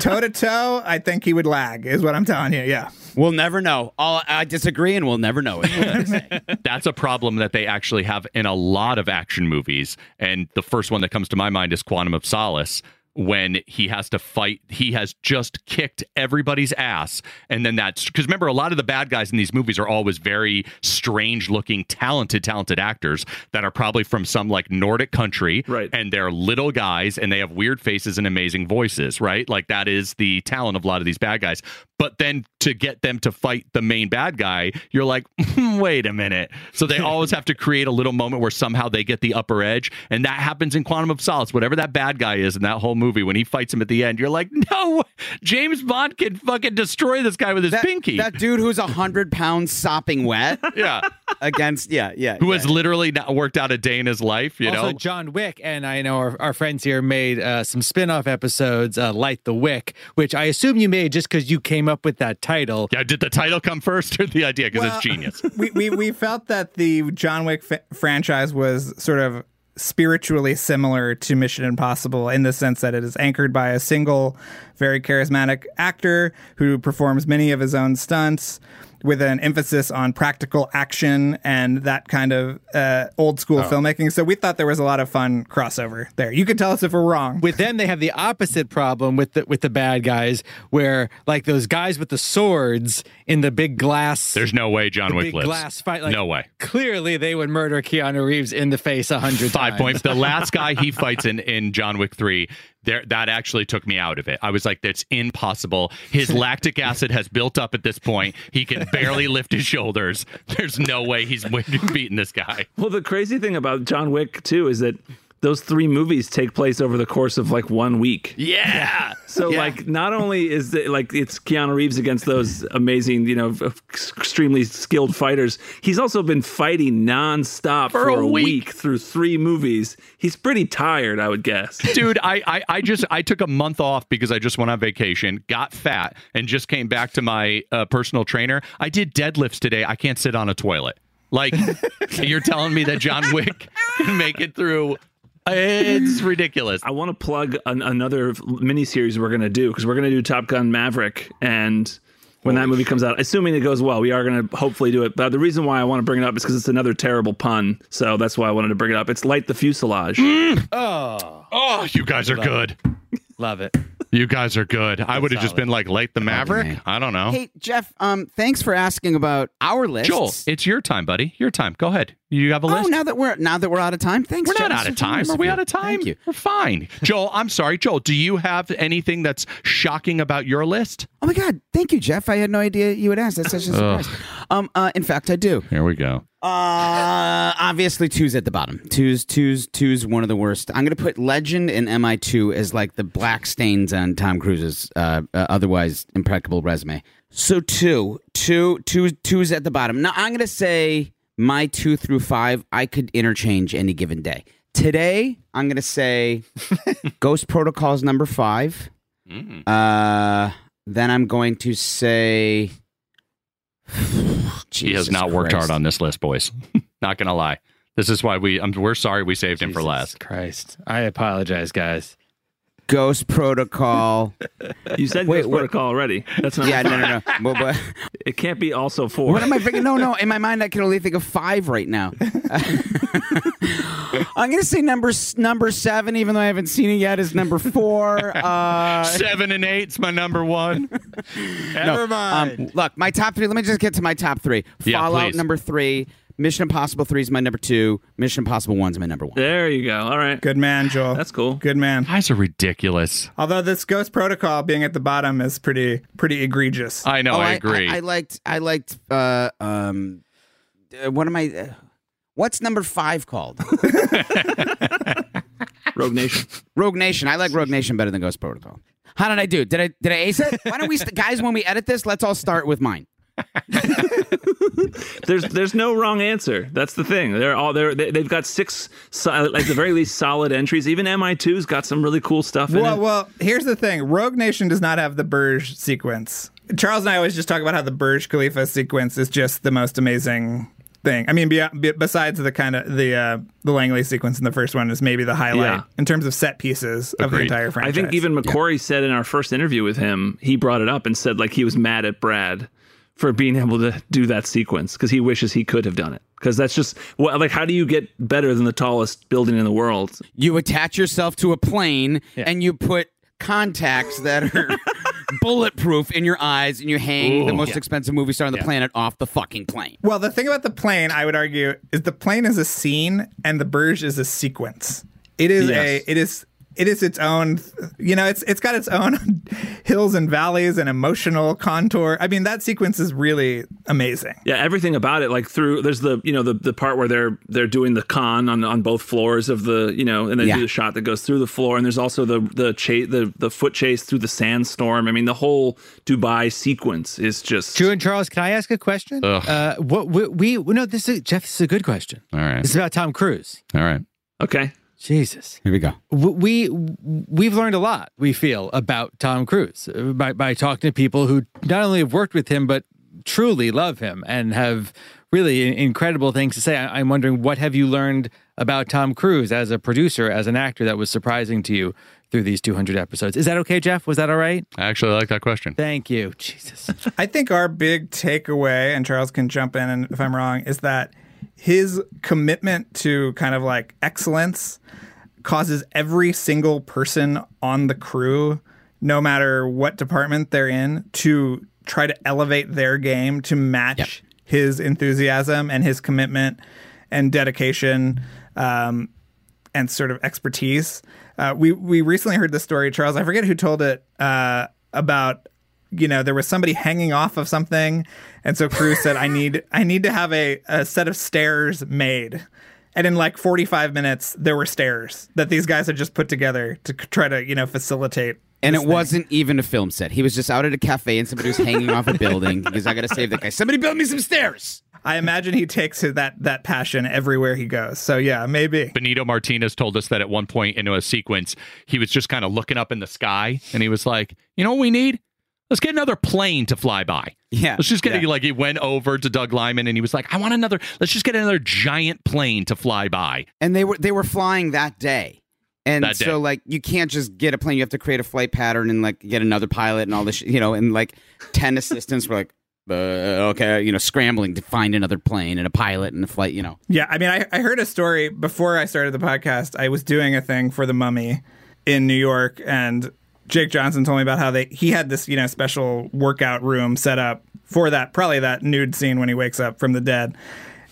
toe to toe. I think he would lag, is what I'm telling you. Yeah. we'll never know. I'll, I disagree, and we'll never know it. that's a problem that they actually have in a lot of action movies. And the first one that comes to my mind is Quantum of Solace. When he has to fight, he has just kicked everybody's ass. And then that's because remember, a lot of the bad guys in these movies are always very strange looking, talented, talented actors that are probably from some like Nordic country. Right. And they're little guys and they have weird faces and amazing voices, right? Like that is the talent of a lot of these bad guys. But then to get them to fight the main bad guy, you're like, wait a minute. So they always have to create a little moment where somehow they get the upper edge. And that happens in Quantum of Solace. Whatever that bad guy is in that whole movie, movie when he fights him at the end. You're like, no, James Bond can fucking destroy this guy with his That, pinky. that dude who's a hundred pounds sopping wet yeah, against yeah yeah who yeah. has literally not worked out a day in his life. You also, know, John Wick and I know our, our friends here made uh, some spin-off episodes, uh, Light the Wick, which I assume you made just because you came up with that title. yeah. Did the title come first or the idea? Because Well- it's genius. we, we we felt that the John Wick f- franchise was sort of spiritually similar to Mission Impossible in the sense that it is anchored by a single very charismatic actor who performs many of his own stunts with an emphasis on practical action and that kind of uh, old school filmmaking. So we thought there was a lot of fun crossover there. You could tell us if we're wrong. With them, they have the opposite problem with the with the bad guys, where like those guys with the swords in the big glass. There's no way John Wick big lives. glass fight. Like, no way. Clearly, they would murder Keanu Reeves in the face a hundred Five times. points. The last guy he fights in in John Wick three. There, that actually took me out of it. I was like, "That's impossible." His lactic acid has built up at this point. He can barely lift his shoulders. There's no way he's beating this guy. Well, the crazy thing about John Wick too is that those three movies take place over the course of like one week. Yeah. So like, not only is it like it's Keanu Reeves against those amazing, you know, extremely skilled fighters, he's also been fighting nonstop for, a a week. week. through three movies. He's pretty tired, I would guess. dude I, I i just i took a month off because i just went on vacation got fat and just came back to my uh, personal trainer i did deadlifts today i can't sit on a toilet like you're telling me that john wick can make it through it's ridiculous I want to plug an, another miniseries we're going to do because we're going to do Top Gun Maverick. And when that movie comes out, assuming it goes well, we are going to hopefully do it. But the reason why I want to bring it up is because it's another terrible pun. So that's why I wanted to bring it up. It's Light the Fuselage. Mm. Oh. oh you guys are good Love it. You guys are good i would have just been like late the maverick i don't know Hey Jeff, um, thanks for asking about our list. joel it's your time buddy your time go ahead you have a list. oh, now that we're now that we're out of time, thanks. We're not out of time. Are we out of time? Thank you. We're fine. Joel, I'm sorry. Joel, do you have anything that's shocking about your list? Oh my God, thank you, Jeff. I had no idea you would ask. That's such a surprise. Um, uh, in fact, I do. Here we go. Uh, obviously, two's at the bottom. Two's two's two's one of the worst. I'm gonna put Legend and MI2 as like the black stains on Tom Cruise's uh, uh, otherwise impeccable resume. So two, two, two, two's at the bottom. Now I'm gonna say my two through five I could interchange any given day. Today I'm gonna say Ghost Protocol's number five. Uh, then I'm going to say. He has not worked hard on this list, boys. not gonna lie. This is why we. Um, we're sorry we saved him for last. Christ. I apologize, guys. Ghost Protocol. You said Wait, Ghost what- Protocol already. That's not. yeah, no, no, no. But, but, It can't be also four. what am I thinking? No, no. In my mind, I can only think of five right now. I'm gonna say number number seven, even though I haven't seen it yet. Is number four. Uh, Seven and eight's my number one. Never mind. um, look, my top three. Let me just get to my top three. Yeah, Fallout please. number three. Mission Impossible three is my number two. Mission Impossible one's my number one. There you go. All right. Good man, Joel. That's cool. Good man. Guys are ridiculous. Although this Ghost Protocol being at the bottom is pretty pretty egregious. I know. Oh, I agree. I, liked. I liked. Uh, um, uh, what am I? Uh, what's number five called? Rogue Nation. Rogue Nation. I like Rogue Nation better than Ghost Protocol. How did I do? Did I did I ace it? Why don't we, st- guys, when we edit this, let's all start with mine. There's there's no wrong answer. That's the thing. They're all they're, they, they've got six, so, at the very least, solid entries. Even MI2's got some really cool stuff in Well, it. well, here's the thing. Rogue Nation does not have the Burj sequence. Charles and I always just talk about how the Burj Khalifa sequence is just the most amazing thing. I mean, be, be, besides the kind of the uh, the Langley sequence in the first one is maybe the highlight Yeah. in terms of set pieces of the entire franchise. I think even McQuarrie said in our first interview with him, he brought it up and said like he was mad at Brad for being able to do that sequence because he wishes he could have done it. Because that's just well, like how do you get better than the tallest building in the world? You attach yourself to a plane and you put contacts that are bulletproof in your eyes, and you hang the most expensive movie star on the planet off the fucking plane. Well, the thing about the plane, I would argue, is the plane is a scene and the Burj is a sequence. It is Yes. a it is it is its own you know it's it's got its own hills and valleys and emotional contour i mean that sequence is really amazing Yeah, everything about it, like through there's the you know the the part where they're they're doing the con on on both floors of the you know, and then Yeah. do the shot that goes through the floor, and there's also the the chase the the foot chase through the sandstorm. I mean, the whole Dubai sequence is just Drew and Charles, can I ask a question? Ugh. Uh, what we, we no, this is Jeff. This is a good question. All right. This is about Tom Cruise. All right. okay. Jesus. Here we go. we we've learned a lot we feel about tom cruise uh, by, by talking to people who not only have worked with him but truly love him and have really incredible things to say I, i'm wondering what have you learned about tom cruise as a producer as an actor that was surprising to you through these 200 episodes is that okay jeff was that all right I actually like that question. thank you jesus I think our big takeaway, and Charles can jump in and if I'm wrong, is that his commitment to kind of like excellence causes every single person on the crew, no matter what department they're in, to try to elevate their game to match his enthusiasm and his commitment and dedication. Um, and sort of expertise. Uh, we we recently heard the story, Charles. I forget who told it uh, about. You know, there was somebody hanging off of something, and so Cruise said, "I need I need to have a, a set of stairs made." And in like 45 minutes, there were stairs that these guys had just put together to try to, you know, facilitate. And it thing. wasn't even a film set. He was just out at a cafe and somebody was hanging off a building because I got to save that guy. Somebody build me some stairs. I imagine he takes that that passion everywhere he goes. So yeah, maybe. Benito Martinez told us that at one point into a sequence, he was just kind of looking up in the sky and he was like, you know what we need? Let's get another plane to fly by. Yeah. Let's just get yeah. like he went over to Doug Liman and he was like, I want another let's just get another giant plane to fly by. and they were they were flying that day. And That day. so like you can't just get a plane. You have to create a flight pattern and like get another pilot and all this, sh- you know, and like 10 assistants were like uh, okay, you know, scrambling to find another plane and a pilot and a flight, you know. Yeah, I mean, I, I heard a story before I started the podcast. I was doing a thing for the Mummy in New York, and Jake Johnson told me about how they he had this you know special workout room set up for that probably that nude scene when he wakes up from the dead.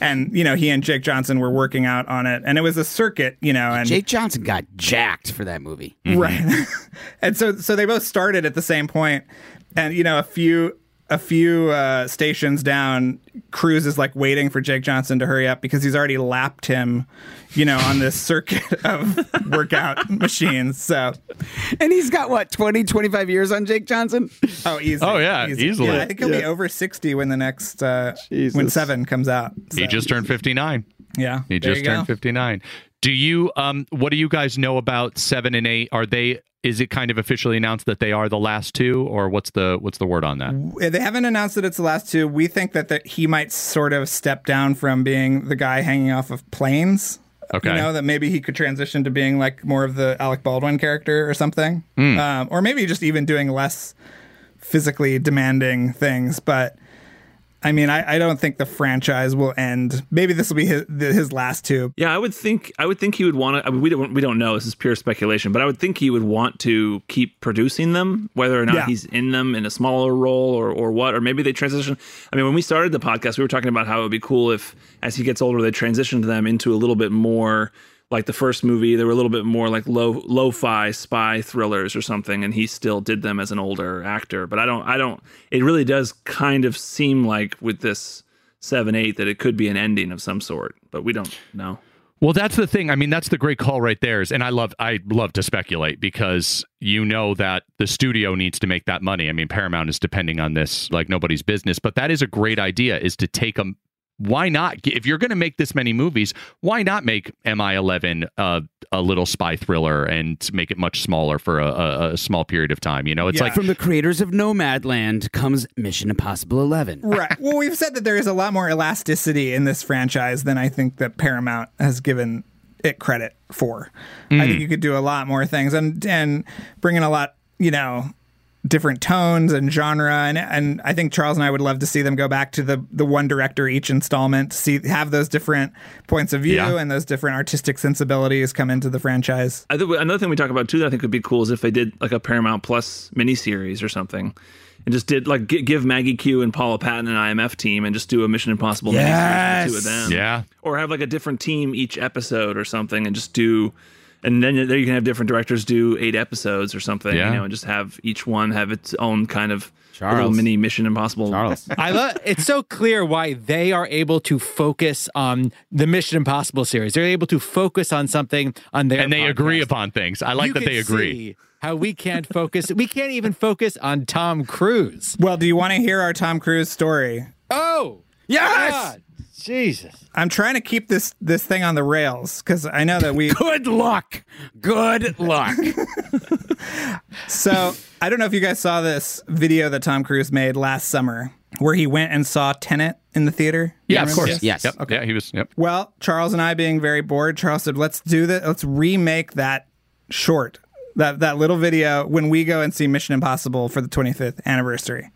And you know he and Jake Johnson were working out on it, and it was a circuit, you know. And Jake Johnson got jacked for that movie. right and so so they both started at the same point and you know a few a few uh, stations down cruise is like waiting for jake johnson to hurry up because he's already lapped him you know on this circuit of workout machines so And he's got what, 20, 25 years on Jake Johnson? oh easy Oh, yeah, easy. easily. Yeah, i think he'll be over 60 when the next uh when seven comes out He just turned 59. yeah He just you go. turned 59. Do you um what do you guys know about 7 and 8? Are they is it kind of officially announced that they are the last two or what's the what's the word on that? They haven't announced that it's the last two. We think that, that he might sort of step down from being the guy hanging off of planes. Okay. You know, that maybe he could transition to being like more of the Alec Baldwin character or something. Um, or maybe just even doing less physically demanding things. But I mean, I, I don't think the franchise will end. Maybe this will be his, his last two. Yeah, I would think I would think he would want to. I mean, we don't we don't know. This is pure speculation, but I would think he would want to keep producing them, whether or not Yeah. he's in them in a smaller role or or what, or maybe they transition. I mean, when we started the podcast, we were talking about how it would be cool if, as he gets older, they transitioned them into a little bit more like the first movie. They were a little bit more like low lo-fi spy thrillers or something, and he still did them as an older actor. But I don't, I don't. It really does kind of seem like with this seven eight that it could be an ending of some sort, but we don't know. Well, that's the thing. I mean, that's the great call right there. Is, and I love, I love to speculate because you know that the studio needs to make that money. I mean, Paramount is depending on this like nobody's business. But that is a great idea. Is to take them. Why not? If you're going to make this many movies, why not make MI11 uh, a little spy thriller and make it much smaller for a, a, a small period of time? You know, it's Yeah. like From the creators of Nomadland comes Mission Impossible 11. Right. Well, we've said that there is a lot more elasticity in this franchise than I think that Paramount has given it credit for. I think you could do a lot more things and and bring in a lot, you know, different tones and genre and and I think Charles and I would love to see them go back to the the one director each installment, see have those different points of view Yeah. and those different artistic sensibilities come into the franchise. I think another thing we talk about too that I think would be cool is if they did like a Paramount Plus miniseries or something, and just did like gi- give Maggie Q and Paula Patton an IMF team and just do a Mission Impossible miniseries with the two of them. yeah. or have like a different team each episode or something, and just do and then there you can have different directors do eight episodes or something, Yeah. you know, and just have each one have its own kind of Charles. little mini Mission Impossible. Charles. I love it's so clear why they are able to focus on the Mission Impossible series. They're able to focus on something on their and they agree upon things. I like You that they agree. see How we can't focus. we can't even focus on Tom Cruise. Well, do you want to hear our Tom Cruise story? Oh, Yes! God. Jesus. I'm trying to keep this this thing on the rails because I know that we. Good luck. Good luck. so I don't know if you guys saw this video that Tom Cruise made last summer, where he went and saw Tenet in the theater. Yeah, of course. this? Yes. Yep. Yeah, he was. Yep. Well, Charles and I being very bored, Charles said, "Let's do that. Let's remake that short, that that little video when we go and see Mission Impossible for the 25th anniversary."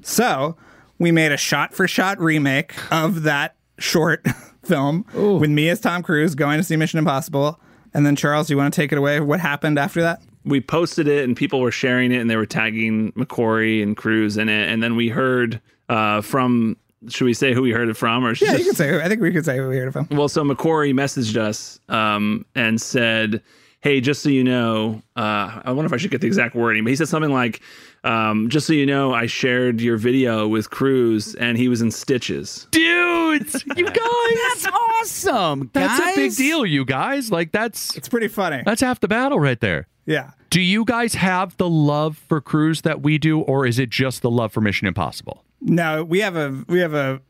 So we made a shot-for-shot remake of that short film with me as Tom Cruise going to see Mission Impossible. And then Charles, you want to take it away? What happened after that? we posted it and people were sharing it and they were tagging McQuarrie and Cruise in it. And then we heard uh, from, should we say who we heard it from? Or Yeah, just, you can say. I think we could say who we heard it from. Well, so McQuarrie messaged us um, and said, "Hey, just so you know, uh, I wonder if I should get the exact wording, but he said something like, um, just so you know, I shared your video with Cruise and he was in stitches.' Dudes, you guys. That's awesome. That's a big deal, you guys. Like that's It's pretty funny. that's half the battle right there. Yeah. Do you guys have the love for Cruise that we do, or is it just the love for Mission Impossible? No, we have a we have a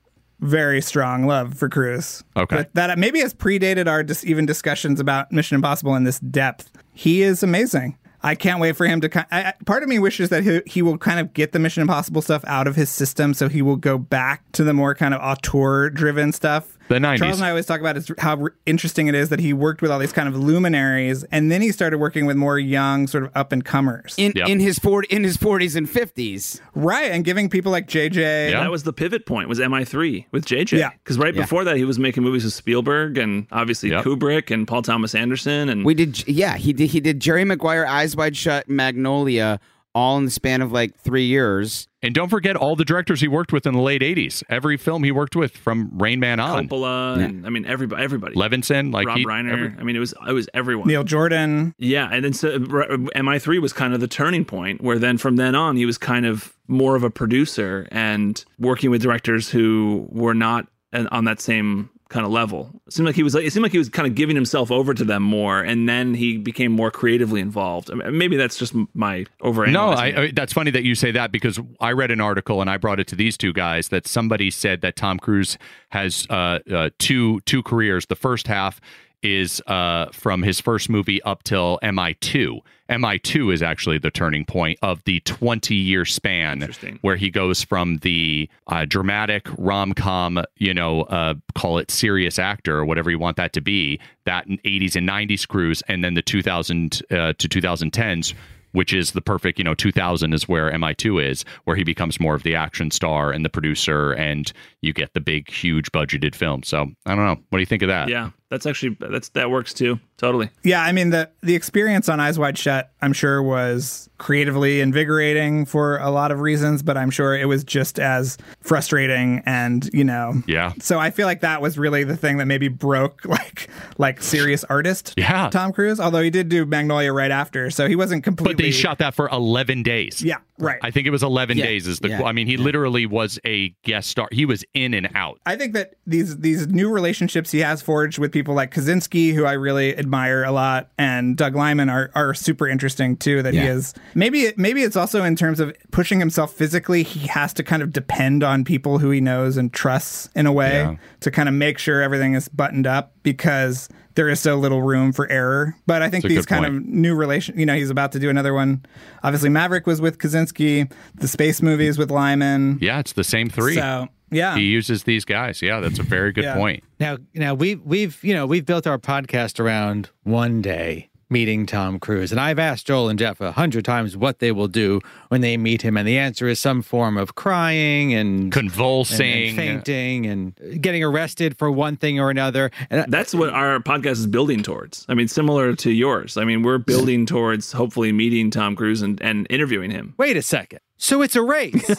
very strong love for Cruise. Okay. But that maybe has predated our dis- even discussions about Mission Impossible in this depth. He is amazing. I can't wait for him to. I, part of me wishes that he, he will kind of get the Mission Impossible stuff out of his system, so he will go back to the more kind of auteur-driven stuff. The 90s. Charles and I always talk about is how re- interesting it is that he worked with all these kind of luminaries, and then he started working with more young, sort of up and comers, In, Yep. in his 40, in his 40s and 50s. right? And giving people like JJ. Yeah. That was the pivot point. Was MI3 with JJ? Yeah. Because right Yeah. before that, he was making movies with Spielberg and obviously Yep. Kubrick and Paul Thomas Anderson and We did, yeah, he did. He did Jerry Maguire, Eyes Wide Shut, Magnolia, all in the span of like three years. And don't forget all the directors he worked with in the late '80s. Every film he worked with, from Rain Man on, Coppola. And, I mean, everybody. everybody. Levinson, like Rob he, Reiner. every- I mean, it was it was everyone. Neil Jordan. Yeah, and then so, MI3 was kind of the turning point where then from then on he was kind of more of a producer and working with directors who were not an- on that same kind of level. It seemed like he was like it seemed like he was kind of giving himself over to them more and then he became more creatively involved. I mean, maybe that's just my over No, I, I, that's funny that you say that because I read an article and I brought it to these two guys that somebody said that Tom Cruise has uh, uh, two two careers. The first half is uh, from his first movie up till MI2. MI2 is actually the turning point of the 20 year span where he goes from the uh, dramatic rom com, you know, uh, call it serious actor or whatever you want that to be, that 80s and 90s cruise, and then the 2000 uh, to 2010s which is the perfect, you know, 2000 is where MI2 is, where he becomes more of the action star and the producer, and you get the big, huge budgeted film. So I don't know. What do you think of that? yeah, that's actually that's that works too. Totally. Yeah, I mean the the experience on Eyes Wide Shut, I'm sure was creatively invigorating for a lot of reasons, but I'm sure it was just as frustrating and you know. Yeah. So I feel like that was really the thing that maybe broke like like serious artist. Yeah. Tom Cruise, although he did do Magnolia right after, so he wasn't completely. But they shot that for 11 days. Yeah, right. I think it was 11 Yeah, days. Is the? yeah, I mean, he literally was a guest star. He was in and out. I think that these these new relationships he has forged with people like Kosinski, who I really admire a lot, and Doug Liman are, are super interesting too. That he is maybe maybe it's also in terms of pushing himself physically. He has to kind of depend on people who he knows and trusts in a way Yeah. to kind of make sure everything is buttoned up because there is so little room for error. But I think these kind point. of new relation, you know, he's about to do another one. Obviously, Maverick was with Kosinski. The space movies with Liman. Yeah, it's the same three. So yeah, He uses these guys. Yeah, that's a very good Yeah. point. Now, now we've we've you know we've built our podcast around one day meeting Tom Cruise, and I've asked Joel and Jeff a hundred times what they will do when they meet him, and the answer is some form of crying and and, Convulsing. and fainting and getting arrested for one thing or another. And That's what our podcast is building towards. I mean, similar to yours. I mean, we're building towards hopefully meeting Tom Cruise and, and interviewing him. wait a second, so it's a race.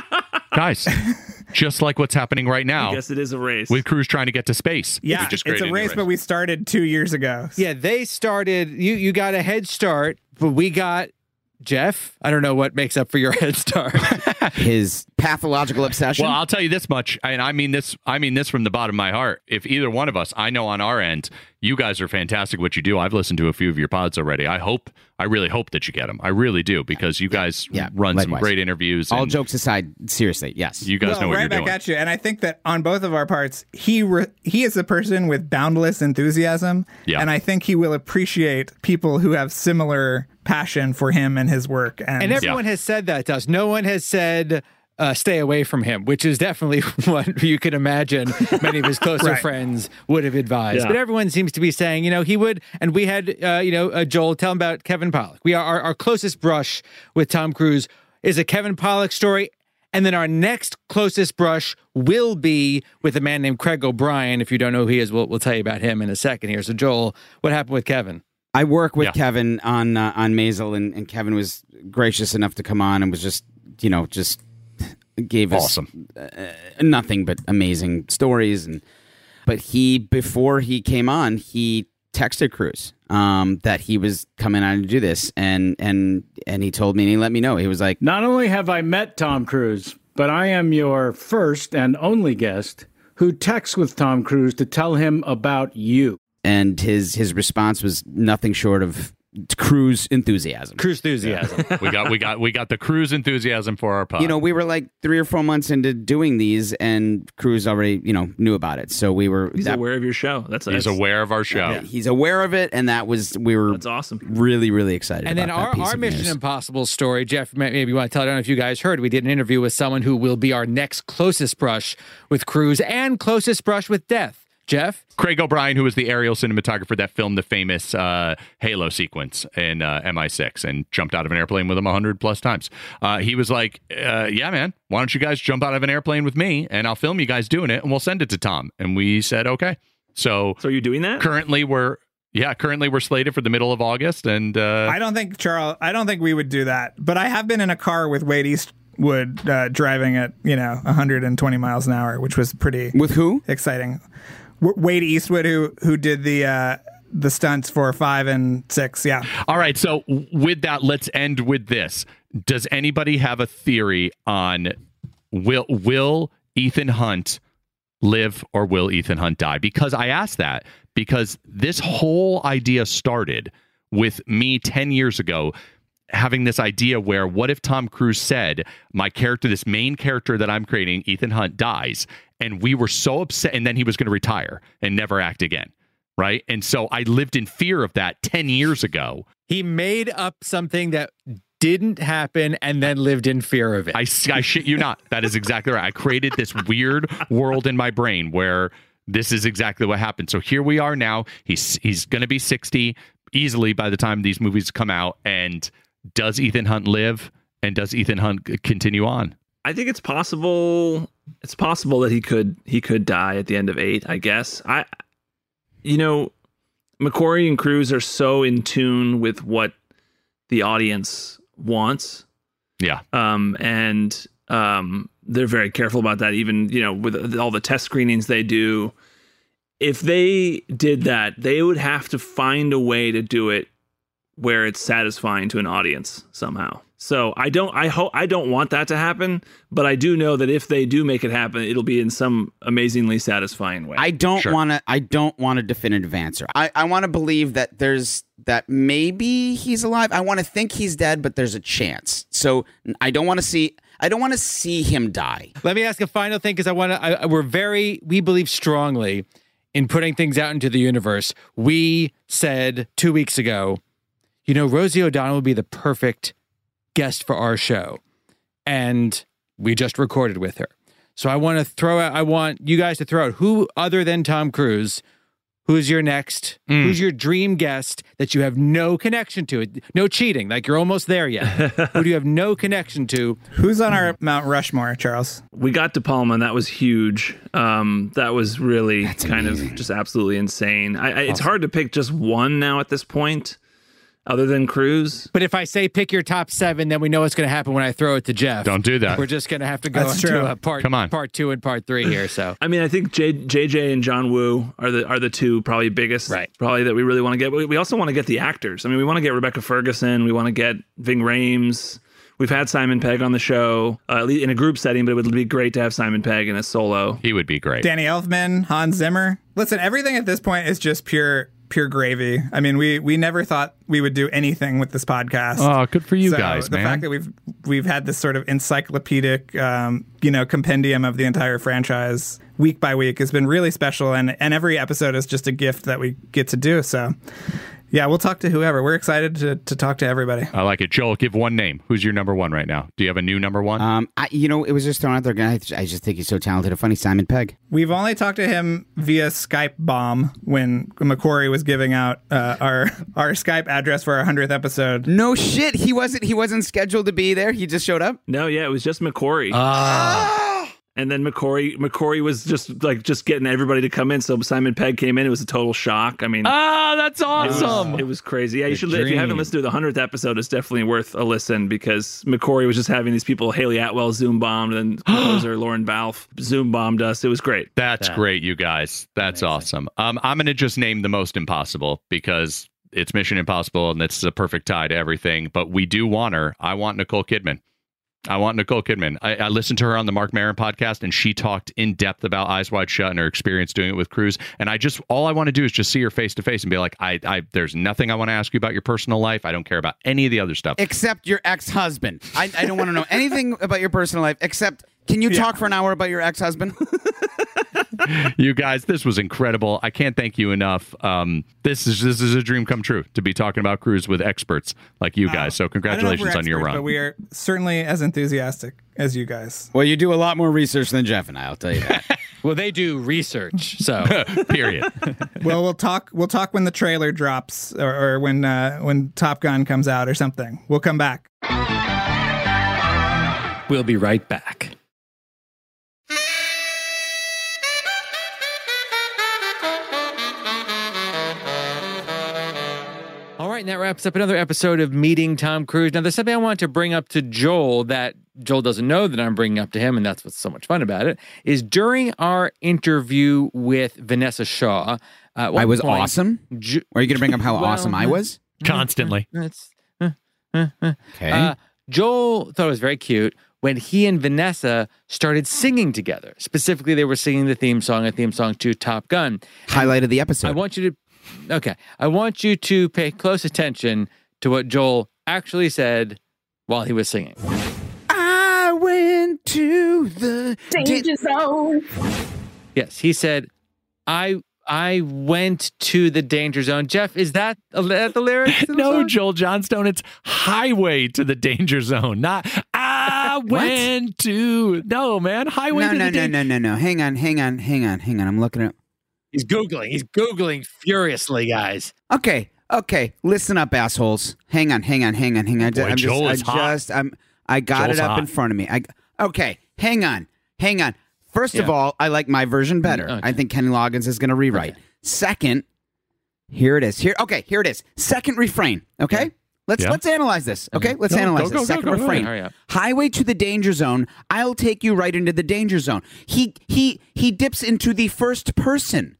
Guys, just like what's happening right now. I now guess it is a race. with crews trying to get to space. Yeah, it's a created race, but we started two years ago. Yeah, they started. You you got a head start, but we got Jeff. I don't know what makes up for your head start. His pathological obsession. Well, I'll tell you this much, and I mean this. I mean this from the bottom of my heart. If either one of us, I know on our end, you guys are fantastic. What you do, I've listened to a few of your pods already. I hope, I really hope that you get them. I really do because you guys Yeah, run some great interviews. All jokes aside, seriously, yes. You guys well, know what right you're back doing. at you. And I think that on both of our parts, he re- he is a person with boundless enthusiasm, Yeah. and I think he will appreciate people who have similar passion for him and his work. And, And everyone has said that to us. No one has said uh, stay away from him, which is definitely what you can imagine many of his closer Right. friends would have advised. Yeah. But everyone seems to be saying, you know, he would. And we had, uh, you know, uh, Joel tell him about Kevin Pollak. We are our, our closest brush with Tom Cruise is a Kevin Pollak story. And then our next closest brush will be with a man named Craig O'Brien. If you don't know who he is, we'll, we'll tell you about him in a second here. So, Joel, what happened with Kevin? I work with Yeah. Kevin on uh, on Maisel, and, and Kevin was gracious enough to come on and was just, you know, just gave us uh, nothing but amazing stories. And but he before he came on, he texted Cruise um, that he was coming on to do this, and and and he told me and he let me know. He was like, Not only have I met Tom Cruise, but I am your first and only guest who texts with Tom Cruise to tell him about you. and his his response was nothing short of Cruise enthusiasm. Cruise enthusiasm. we got we got we got the cruise enthusiasm for our pod. you know, we were like three or four months into doing these, and Cruise already, you know, knew about it. So we were. He's that- aware of your show. That's he's that's, aware of our show. He's aware of it, and that was we were That's awesome. really, really excited. And then about that our, our Mission news. Impossible story, Jeff, maybe you want to tell. I don't know if you guys heard. We did an interview with someone who will be our next closest brush with Cruise and closest brush with Death. Jeff, Craig O'Brien, who was the aerial cinematographer that filmed the famous uh, Halo sequence in uh, MI6 and jumped out of an airplane with him 100 plus times. Uh, he was like, uh, Yeah, man, why don't you guys jump out of an airplane with me and I'll film you guys doing it and we'll send it to Tom. And we said, Okay. So So are you doing that? currently we're. Yeah, currently we're slated for the middle of August, and uh, I don't think Charles. I don't think we would do that. But I have been in a car with Wade Eastwood uh, driving at you know 120 miles an hour, which was pretty with who? exciting. Wade Eastwood, who who did the uh, the stunts for five and six, yeah. All right. So with that, let's end with this. Does anybody have a theory on will will Ethan Hunt live or will Ethan Hunt die? Because I asked that because this whole idea started with me 10 years ago having this idea where what if Tom Cruise said my character this main character that I'm creating Ethan Hunt dies and we were so upset and then he was going to retire and never act again right? And so I lived in fear of that 10 years ago. He made up something that didn't happen and then lived in fear of it. I, I shit you not. That is exactly right. I created this weird world in my brain where this is exactly what happened. So here we are now. He's he's going to be 60 easily by the time these movies come out. And does Ethan Hunt live? And does Ethan Hunt continue on I think it's possible. It's possible that he could he could die at the end of eight. I guess. I, you know, McQuarrie and Cruise are so in tune with what the audience wants, yeah um, and um, they're very careful about that. Even you know, with all the test screenings they do, if they did that, they would have to find a way to do it where it's satisfying to an audience somehow. So I don't I hope I don't want that to happen, but I do know that if they do make it happen, it'll be in some amazingly satisfying way. I don't Sure. want to. I don't want a definitive answer. I, I want to believe that there's that maybe he's alive. I want to think he's dead, but there's a chance. So I don't want to see. I don't want to see him die. Let me ask a final thing because I want to. We're very. We believe strongly in putting things out into the universe. We said two weeks ago, you know, Rosie O'Donnell would be the perfect guest for our show, and we just recorded with her. So I want to throw out. I want you guys to throw out who other than Tom Cruise. Who's your next? Who's your dream guest that you have no connection to? No cheating. Like you're almost there yet. Who do you have no connection to? Who's on our Mount Rushmore, Charles? we got De Palma, and that was huge. Um, that was really kind of just absolutely insane. I, I, it's hard to pick just one now at this point. Other than Cruise. But if I say pick your top seven, then we know what's going to happen when I throw it to Jeff. Don't do that. We're just going to have to go That's into true. a part, Come on. part two and part three here. So I mean, I think J, JJ and John Woo are the are the two probably biggest, Right. Probably that we really want to get. We we also want to get the actors. I mean, we want to get Rebecca Ferguson. We want to get Ving Rhames. We've had Simon Pegg on the show uh, in a group setting, but it would be great to have Simon Pegg in a solo. He would be great. Danny Elfman, Hans Zimmer. Listen, everything at this point is just pure pure gravy. I mean, we we never thought we would do anything with this podcast. Oh, good for you So guys, the man. fact that we've we've had this sort of encyclopedic, um, you know, compendium of the entire franchise week by week has been really special, and and every episode is just a gift that we get to do. So, yeah, we'll talk to whoever. We're excited to to talk to everybody. I like it. Joel, give one name. Who's your number one right now? Do you have a new number one? Um, I, you know, it was just thrown out there. I, I just think he's so talented and funny. Simon Pegg. We've only talked to him via Skype bomb when McQuarrie was giving out uh, our our Skype address for our hundredth episode. No shit. He wasn't. He wasn't scheduled to be there. He just showed up. No, yeah, it was just McQuarrie. Ah. And then McQuarrie, McQuarrie was just like just getting everybody to come in. So Simon Pegg came in. It was a total shock. I mean, Ah, that's it was, awesome. it was crazy. Yeah, you should. If you haven't listened to the hundredth episode, it's definitely worth a listen because McQuarrie was just having these people. Hayley Atwell zoom bombed, and composer Lorne Balfe zoom bombed us. It was great. That's great, you guys. That's awesome. Um, I'm going to just name the most impossible because it's Mission Impossible and it's a perfect tie to everything. But we do want her. I want Nicole Kidman. I want Nicole Kidman. I, I listened to her on the Marc Maron podcast, and she talked in depth about Eyes Wide Shut and her experience doing it with Cruise. And I just all I want to do is just see her face to face and be like, I, I, there's nothing I want to ask you about your personal life. I don't care about any of the other stuff. Except your ex-husband. I, I don't want to know anything about your personal life. Except, can you talk for an hour about your ex-husband? you guys, this was incredible. I can't thank you enough. Um, this is this is a dream come true to be talking about Cruise with experts like you guys. So I don't know if congratulations we're on your run. but we are certainly as enthusiastic as you guys. well, you do a lot more research than Jeff and I. I'll tell you that. well, they do research. So Period. well, we'll talk. We'll talk when the trailer drops, or, or when uh, when Top Gun comes out, or something. We'll come back. we'll be right back. Right, and that wraps up another episode of Meeting Tom Cruise. Now, there's something I want to bring up to Joel that Joel doesn't know that I'm bringing up to him, and that's what's so much fun about it. Is during our interview with Vanessa Shaw, uh, I was point, awesome. Jo- Are you going to bring up how Well, awesome I was? Constantly. that's Okay. uh, Joel thought it was very cute when he and Vanessa started singing together. Specifically, they were singing the theme song, a theme song to Top Gun. Highlight of the episode. I want you to, okay, I want you to pay close attention to what Joel actually said while he was singing. I went to the Danger zone. Yes, he said, "I." I went to the danger zone. Jeff, is that, is that the lyrics? the No, song? Joel Johnstone, it's highway to the danger zone, not I went to. No, man, highway No, to no, the no, danger no, no, no. Hang on, hang on, hang on, hang on. I'm looking at. He's googling. He's googling furiously, guys. Okay, okay. Listen up, assholes. Hang on, hang on, hang on, hang on. Boy, I'm Joel just, is I hot. just, I'm, I got Joel's it up in front of me. I, okay, hang on, hang on. First of all, I like my version better. okay. I think Kenny Loggins is going to rewrite. Second, here it is. Here, okay, here it is. Second refrain. Okay, let's Yeah. let's analyze this. Okay, let's Go, analyze go, this. go, Second go, go, refrain. Highway to the danger zone. I'll take you right into the danger zone. He he he dips into the first person.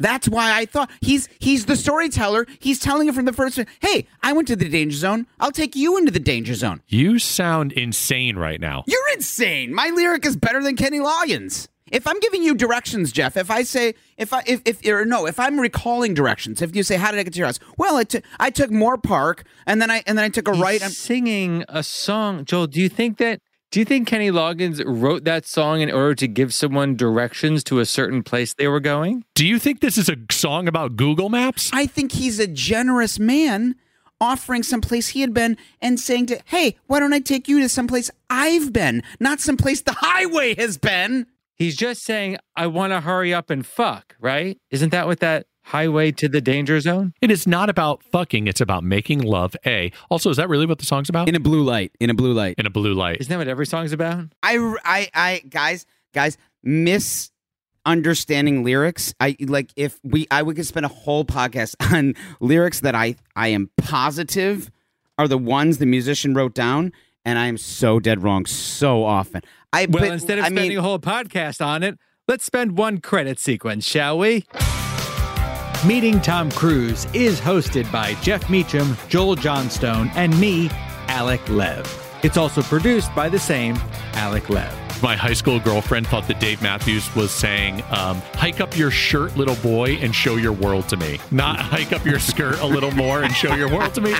That's why I thought he's he's the storyteller. He's telling it from the first. Hey, I went to the danger zone. I'll take you into the danger zone. You sound insane right now. You're insane. My lyric is better than Kenny Loggins. If I'm giving you directions, Jeff, if I say if I if if or no, if I'm recalling directions, if you say how did I get to your house? Well, I took I took Moorpark and then I and then I took a He's right. I'm, singing a song. Joel, do you think that? Do you think Kenny Loggins wrote that song in order to give someone directions to a certain place they were going? Do you think this is a song about Google Maps? I think he's a generous man offering someplace he had been and saying to, hey, why don't I take you to someplace I've been, not someplace the highway has been? He's just saying, "I want to hurry up and fuck." Right? Isn't that what that highway to the danger zone? It is not about fucking. It's about making love. A. Also, is that really what the song's about? In a blue light, in a blue light. In a blue light. Isn't that what every song's about? I, I, I, guys, guys, miss, understanding lyrics. I like if we I we could spend a whole podcast on lyrics that I I am positive are the ones the musician wrote down, and I am so dead wrong so often. I Well, but, instead of I spending mean, a whole podcast on it, let's spend one credit sequence, shall we? Meeting Tom Cruise is hosted by Jeff Meacham, Joel Johnstone, and me, Alec Lev. It's also produced by the same Alec Lev. My high school girlfriend thought that Dave Matthews was saying, um, hike up your shirt, little boy, and show your world to me. Not hike up your skirt a little more and show your world to me.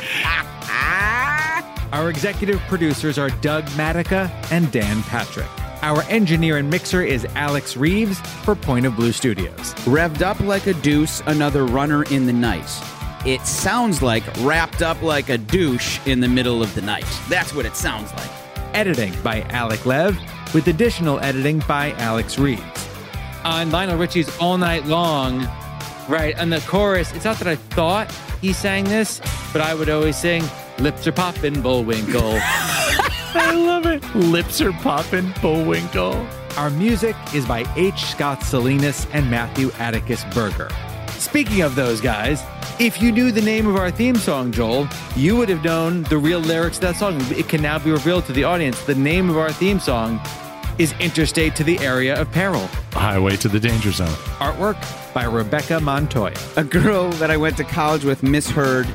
Our executive producers are Doug Matica and Dan Patrick. Our engineer and mixer is Alex Reeves for Point of Blue Studios. revved up like a deuce, another runner in the night. It sounds like wrapped up like a douche in the middle of the night. That's what it sounds like. Editing by Alec Lev, with additional editing by Alex Reeves. On Lionel Richie's All Night Long, right, on the chorus, it's not that I thought he sang this, but I would always sing, Lips are poppin', Bullwinkle. I love it. Lips are popping, Bullwinkle. Our music is by H. Scott Salinas and Matthew Atticus Berger. Speaking of those guys, if you knew the name of our theme song, Joel, you would have known the real lyrics to that song. It can now be revealed to the audience. The name of our theme song is Interstate to the Area of Peril. Highway to the danger zone. Artwork by Rebecca Montoya. A girl that I went to college with misheard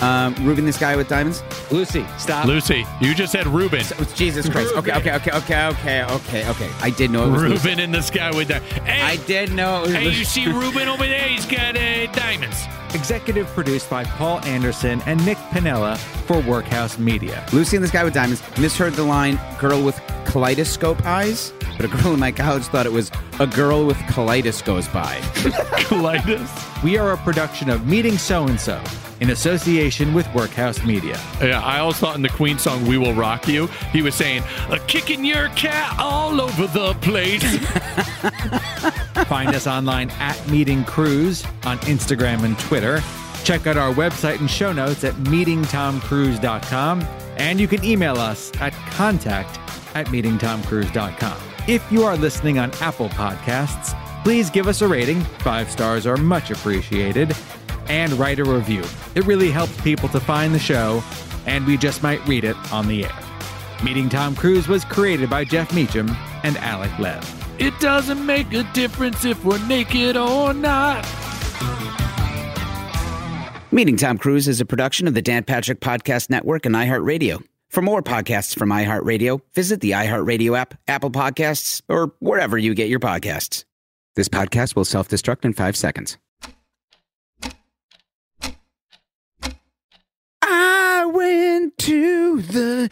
um, Ruben, this guy with diamonds. Lucy, stop. Lucy, you just said Ruben. Oh, Jesus Christ. Okay, okay, okay, okay, okay, okay, okay. I did know it was Lucy. Ruben in the sky with that. Hey, I did know it was hey, Lucy. you see Ruben over there? He's got uh, diamonds. Executive produced by Paul Anderson and Nick Pinella for Workhouse Media. Lucy and this guy with diamonds misheard the line "girl with kaleidoscope eyes," but a girl in my college thought it was "a girl with colitis goes by." Colitis. We are a production of Meeting So and So in association with Workhouse Media. Yeah, I always thought in the Queen song "We Will Rock You," he was saying, "A kicking your cat all over the place." Find us online at Meeting Cruise on Instagram and Twitter. Check out our website and show notes at meetingtomcruise.com. And you can email us at contact at meetingtomcruise.com. If you are listening on Apple Podcasts, please give us a rating. Five stars are much appreciated. And write a review. It really helps people to find the show, and we just might read it on the air. Meeting Tom Cruise was created by Jeff Meacham and Alec Lev. it doesn't make a difference if we're naked or not. Meeting Tom Cruise is a production of the Dan Patrick Podcast Network and iHeartRadio. For more podcasts from iHeartRadio, visit the iHeartRadio app, Apple Podcasts, or wherever you get your podcasts. This podcast will self destruct in five seconds. I went to the